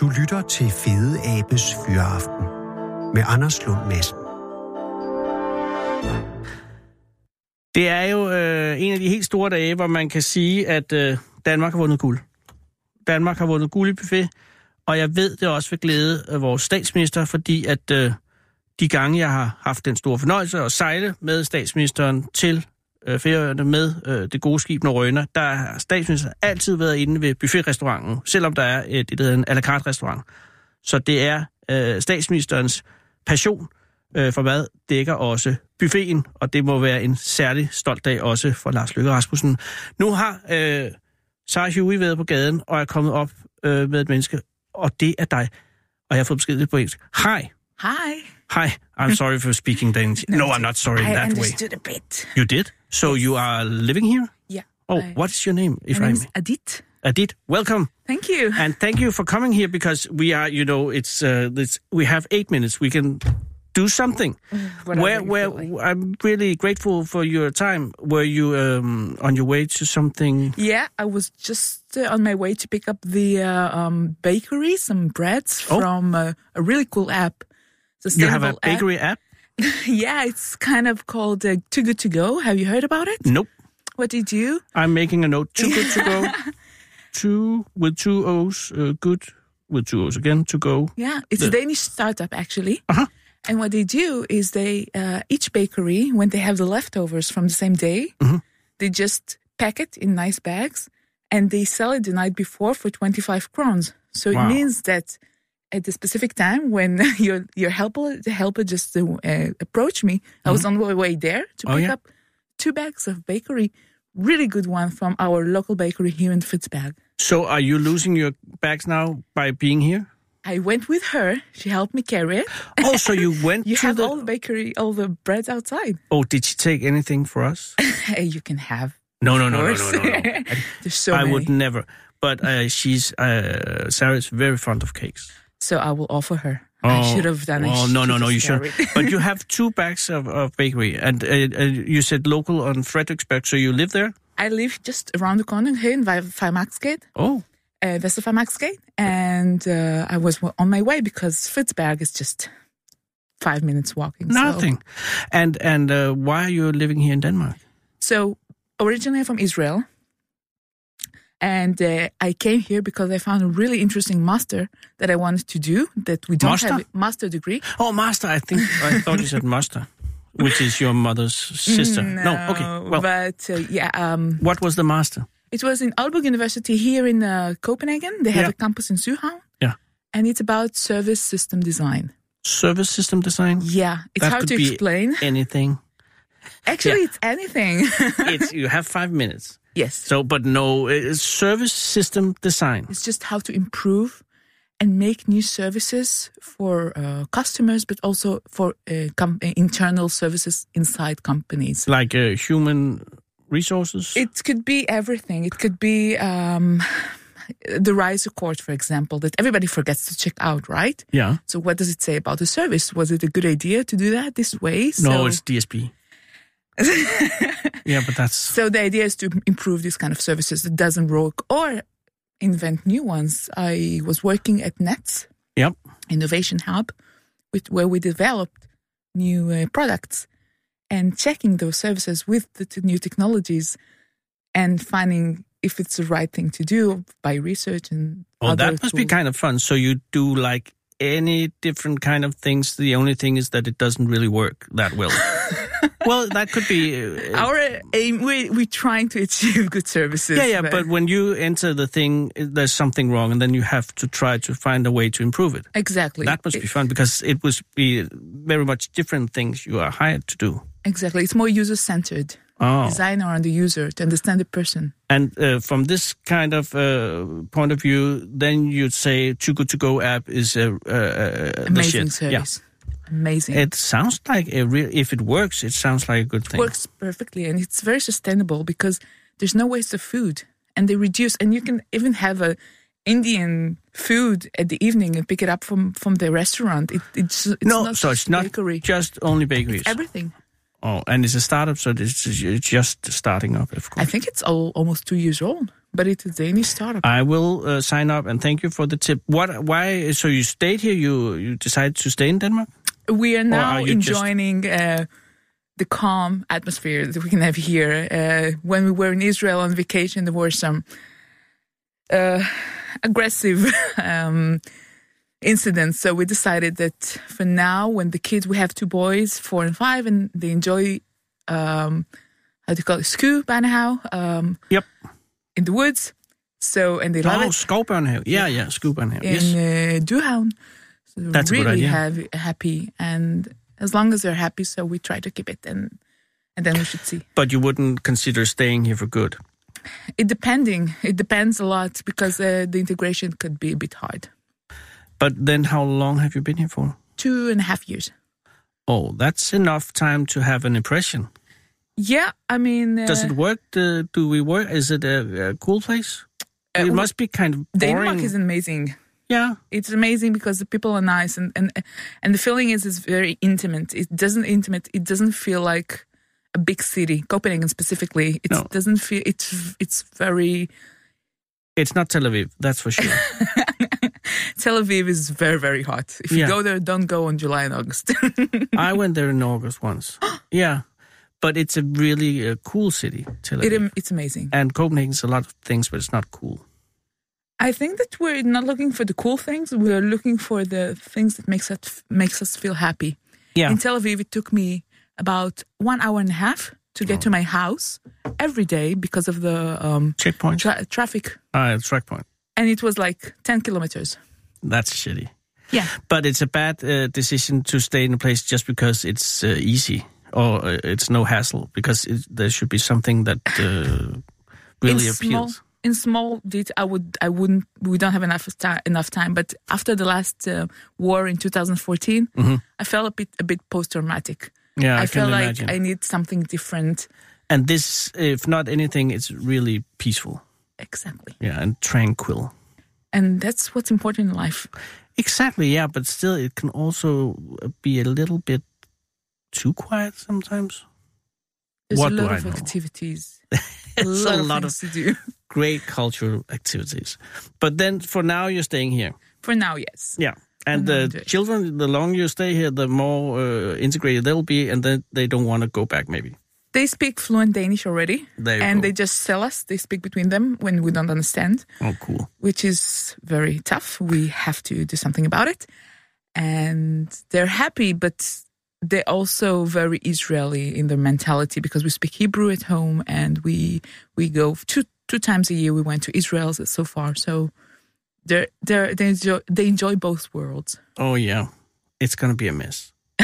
Du lytter til Fede Abes Fyraften med Anders Lund Madsen. Det er jo øh, en af de helt store dage, hvor man kan sige, at øh, Danmark har vundet guld. Danmark har vundet guld i buffet, og jeg ved det også ved glæde af vores statsminister, fordi at øh, de gange, jeg har haft den store fornøjelse at sejle med statsministeren til øh, Færøerne med øh, det gode skib Norrøna, der har statsministeren altid været inde ved buffetrestauranten, selvom der er et, det, der hedder en à la carte restaurant. Så det er øh, statsministerens passion øh, for mad dækker også buffeten, og det må være en særlig stolt dag også for Lars Løkke Rasmussen. Nu har øh, Sarah Huey været på gaden og er kommet op øh, med et menneske, og det er dig. Og jeg har fået besked på engelsk. Hi. Hi. Hi. I'm sorry for speaking Danish. No, I'm not sorry in I that way. understood a bit. You did? So you are living here? Yeah. Oh, I- what is your name, if My I may? Adit. Adit, welcome. Thank you. And thank you for coming here because we are, you know, it's, uh, it's we have eight minutes. We can do something. *sighs* Whatever where, where. I'm really grateful for your time. Were you um, on your way to something? Yeah, I was just uh, on my way to pick up the uh, um, bakery, some breads Oh. from uh, a really cool app. You have a app. bakery app? *laughs* Yeah, it's kind of called uh, Too Good To Go. Have you heard about it? Nope. What did you? I'm making a note. Too good to go. *laughs* two with two O's. Uh, good with two O's again. To go. Yeah, it's The- a Danish startup actually. Uh-huh. And what they do is they uh, each bakery when they have the leftovers from the same day, Mhm. they just pack it in nice bags and they sell it the night before for 25 crowns. So Wow. it means that at the specific time when *laughs* your your helper the helper just uh, approached me, I was on my way there to Oh, pick yeah? up two bags of bakery, really good one from our local bakery here in Fitzberg. So are you losing your bags now by being here? I went with her. She helped me carry it. Oh, so you *laughs* went You to have the... all the bakery, all the breads outside. Oh, did she take anything for us? *laughs* Hey, you can have. No, no, no, no, no, no, no. *laughs* There's so I many. would never. But uh, she's uh, Sarah's very fond of cakes. So I will offer her. I should have done it. Oh no, no, no! You should. but you have two bags of, of bakery, and uh, uh, you said local on Frederiksberg, so you live there. I live just around the corner here in Freimaxgate, Oh, uh, Westerfreimaxgate, and uh, I was on my way because Fitzberg is just five minutes walking. so- nothing. And and uh, why are you living here in Denmark? So originally I'm from Israel, and uh, I came here because I found a really interesting master that I wanted to do that we don't Master? have a master degree. Oh, master. I think I thought you said master, which is your mother's sister. *laughs* No, okay. Well, but uh, yeah, um, what was the master? It was in Aalborg University here in uh, Copenhagen. They have Yeah. a campus in Suhavn. Yeah. and it's about service system design. Service system design. Yeah, it's That hard to explain. Anything. *laughs* Actually, yeah. it's anything. *laughs* It's you have five minutes. Yes. So, but no it's service system design. It's just how to improve and make new services for uh, customers, but also for uh, uh, internal services inside companies. like uh, human resources. It could be everything. It could be um, the rise court, for example, that everybody forgets to check out, right? yeah. So, what does it say about the service? Was it a good idea to do that this way? No, so, it's DSP. *laughs* yeah, but that's so the idea is to improve these kind of services that doesn't work or invent new ones. I was working at Nets yep. Innovation Hub, with, where we developed new uh, products and checking those services with the t- new technologies and finding if it's the right thing to do by research and Oh, other that must be kind of fun. So you do like any different kind of things. The only thing is that it doesn't really work that well. *laughs* well, that could be. Uh, Our aim, we, we're trying to achieve good services. yeah, yeah, but when you enter the thing, uh, there's something wrong, and then you have to try to find a way to improve it. exactly. That must be fun because it must be very much different things you are hired to do. Exactly. It's more user centered. Oh, Designer on the user to understand the person. and uh, from this kind of uh, point of view, then you'd say Too Good To Go app is a uh, Amazing shit. Yeah. service. Amazing. It sounds like a real. If it works, it sounds like a good thing. works perfectly and it's very sustainable because there's no waste of food and they reduce and you can even have a indian food at the evening and pick it up from from the restaurant it, it's, it's no, not so it's not bakery just only bakeries. everything oh, and it's a startup, so it's just starting up. Of course. i think it's all, almost two years old but it's a danish startup I will uh, sign up and thank you for the tip. What? Why? So you stayed here? You you decided to stay in Denmark? we are now are you just- enjoying uh, the calm atmosphere that we can have here. Uh, when we were in Israel on vacation, there were some uh, aggressive *laughs* um, incidents. So we decided that for now, when the kids, we have two boys, four and five, and they enjoy, um, how do you call it, ski, bijna um, Yep. in the woods. So, and they love Oh, it skovbørnehave. Yeah, yeah, skovbørnehave. in Yes. uh, Duhavn. So That's a good really have, happy, and as long as they're happy, so we try to keep it, and and then we should see. But you wouldn't consider staying here for good. It depending, it depends a lot because uh, the integration could be a bit hard. But then, how long have you been here for? Two and a half years. Oh, that's enough time to have an impression. Yeah, I mean, uh, Does it work? Uh, do we work? Is it a, a cool place? uh, it must be kind of boring. Denmark is amazing. yeah. It's amazing because the people are nice, and and and the feeling is it's very intimate. It doesn't intimate. It doesn't feel like a big city, Copenhagen specifically. It No. doesn't feel. It's it's very It's not Tel Aviv, that's for sure. *laughs* Tel Aviv is very, very hot. If you Yeah. go there, don't go in July and August. *laughs* I went there in August once. *gasps* yeah. But it's a really uh, cool city, Tel Aviv. it, it's amazing. and Copenhagen's a lot of things, but it's not cool. I think that we're not looking for the cool things. We're looking for the things that makes us makes us feel happy. Yeah. In Tel Aviv, it took me about one hour and a half to get to my house every day because of the um, Checkpoint. tra- traffic, uh, track point. and it was like ten kilometers. That's shitty. Yeah. But it's a bad uh, decision to stay in a place just because it's uh, easy or uh, it's no hassle because it, there should be something that uh, really in small, appeals. in small detail, I would, I wouldn't. We don't have enough ti- enough time. But after the last uh, war in 2014, I felt a bit a bit post traumatic. Mm-hmm. Yeah, I, I, felt like imagine. I need something different. and this, if not anything, it's really peaceful. Exactly, Yeah, and tranquil. And that's what's important in life. Exactly, yeah, but still, it can also be a little bit too quiet sometimes. There's What a do lot of activities. *laughs* It's a lot, of of to do. great cultural activities. But then for now, you're staying here. For now, yes. Yeah. And the children, the longer you stay here, the more uh, integrated they'll be, and then they don't want to go back, maybe. They speak fluent Danish already, and they just tell us. They speak between them when we don't understand, Oh, cool. which is very tough. We have to do something about it. And they're happy, but they're also very Israeli in their mentality because we speak Hebrew at home, and we we go two two times a year. We went to Israel so far, so they're they're they enjoy they enjoy both worlds. Oh, yeah. It's going to be a mess. *laughs*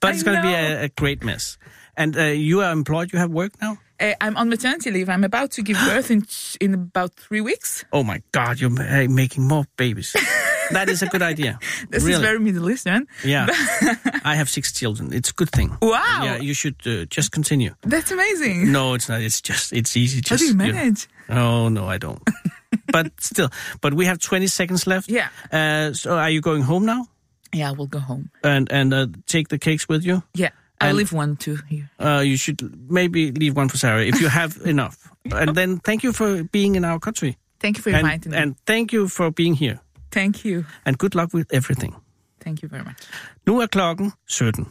but it's going to be a, a great mess. And uh, you are employed. You have work now. Uh, I'm on maternity leave. I'm about to give *gasps* birth in in about three weeks. Oh my God, you're ma- making more babies. *laughs* that is a good idea. This really. is very Middle Eastern. Yeah, *laughs* I have six children. It's a good thing. Wow. Yeah, you should uh, just continue. That's amazing. No, it's not. It's just it's easy. How do you know. manage? Oh no, I don't. *laughs* but still, but we have 20 seconds left. Yeah. Uh, so are you going home now Yeah, we'll go home. and and uh, take the cakes with you? Yeah, I'll leave one too here. Uh, you should maybe leave one for Sarah if you have *laughs* enough. And then thank you for being in our country. Thank you for And, inviting me. and thank you for being here. Thank you. And good luck with everything. Thank you very much. Nu er klokken 17.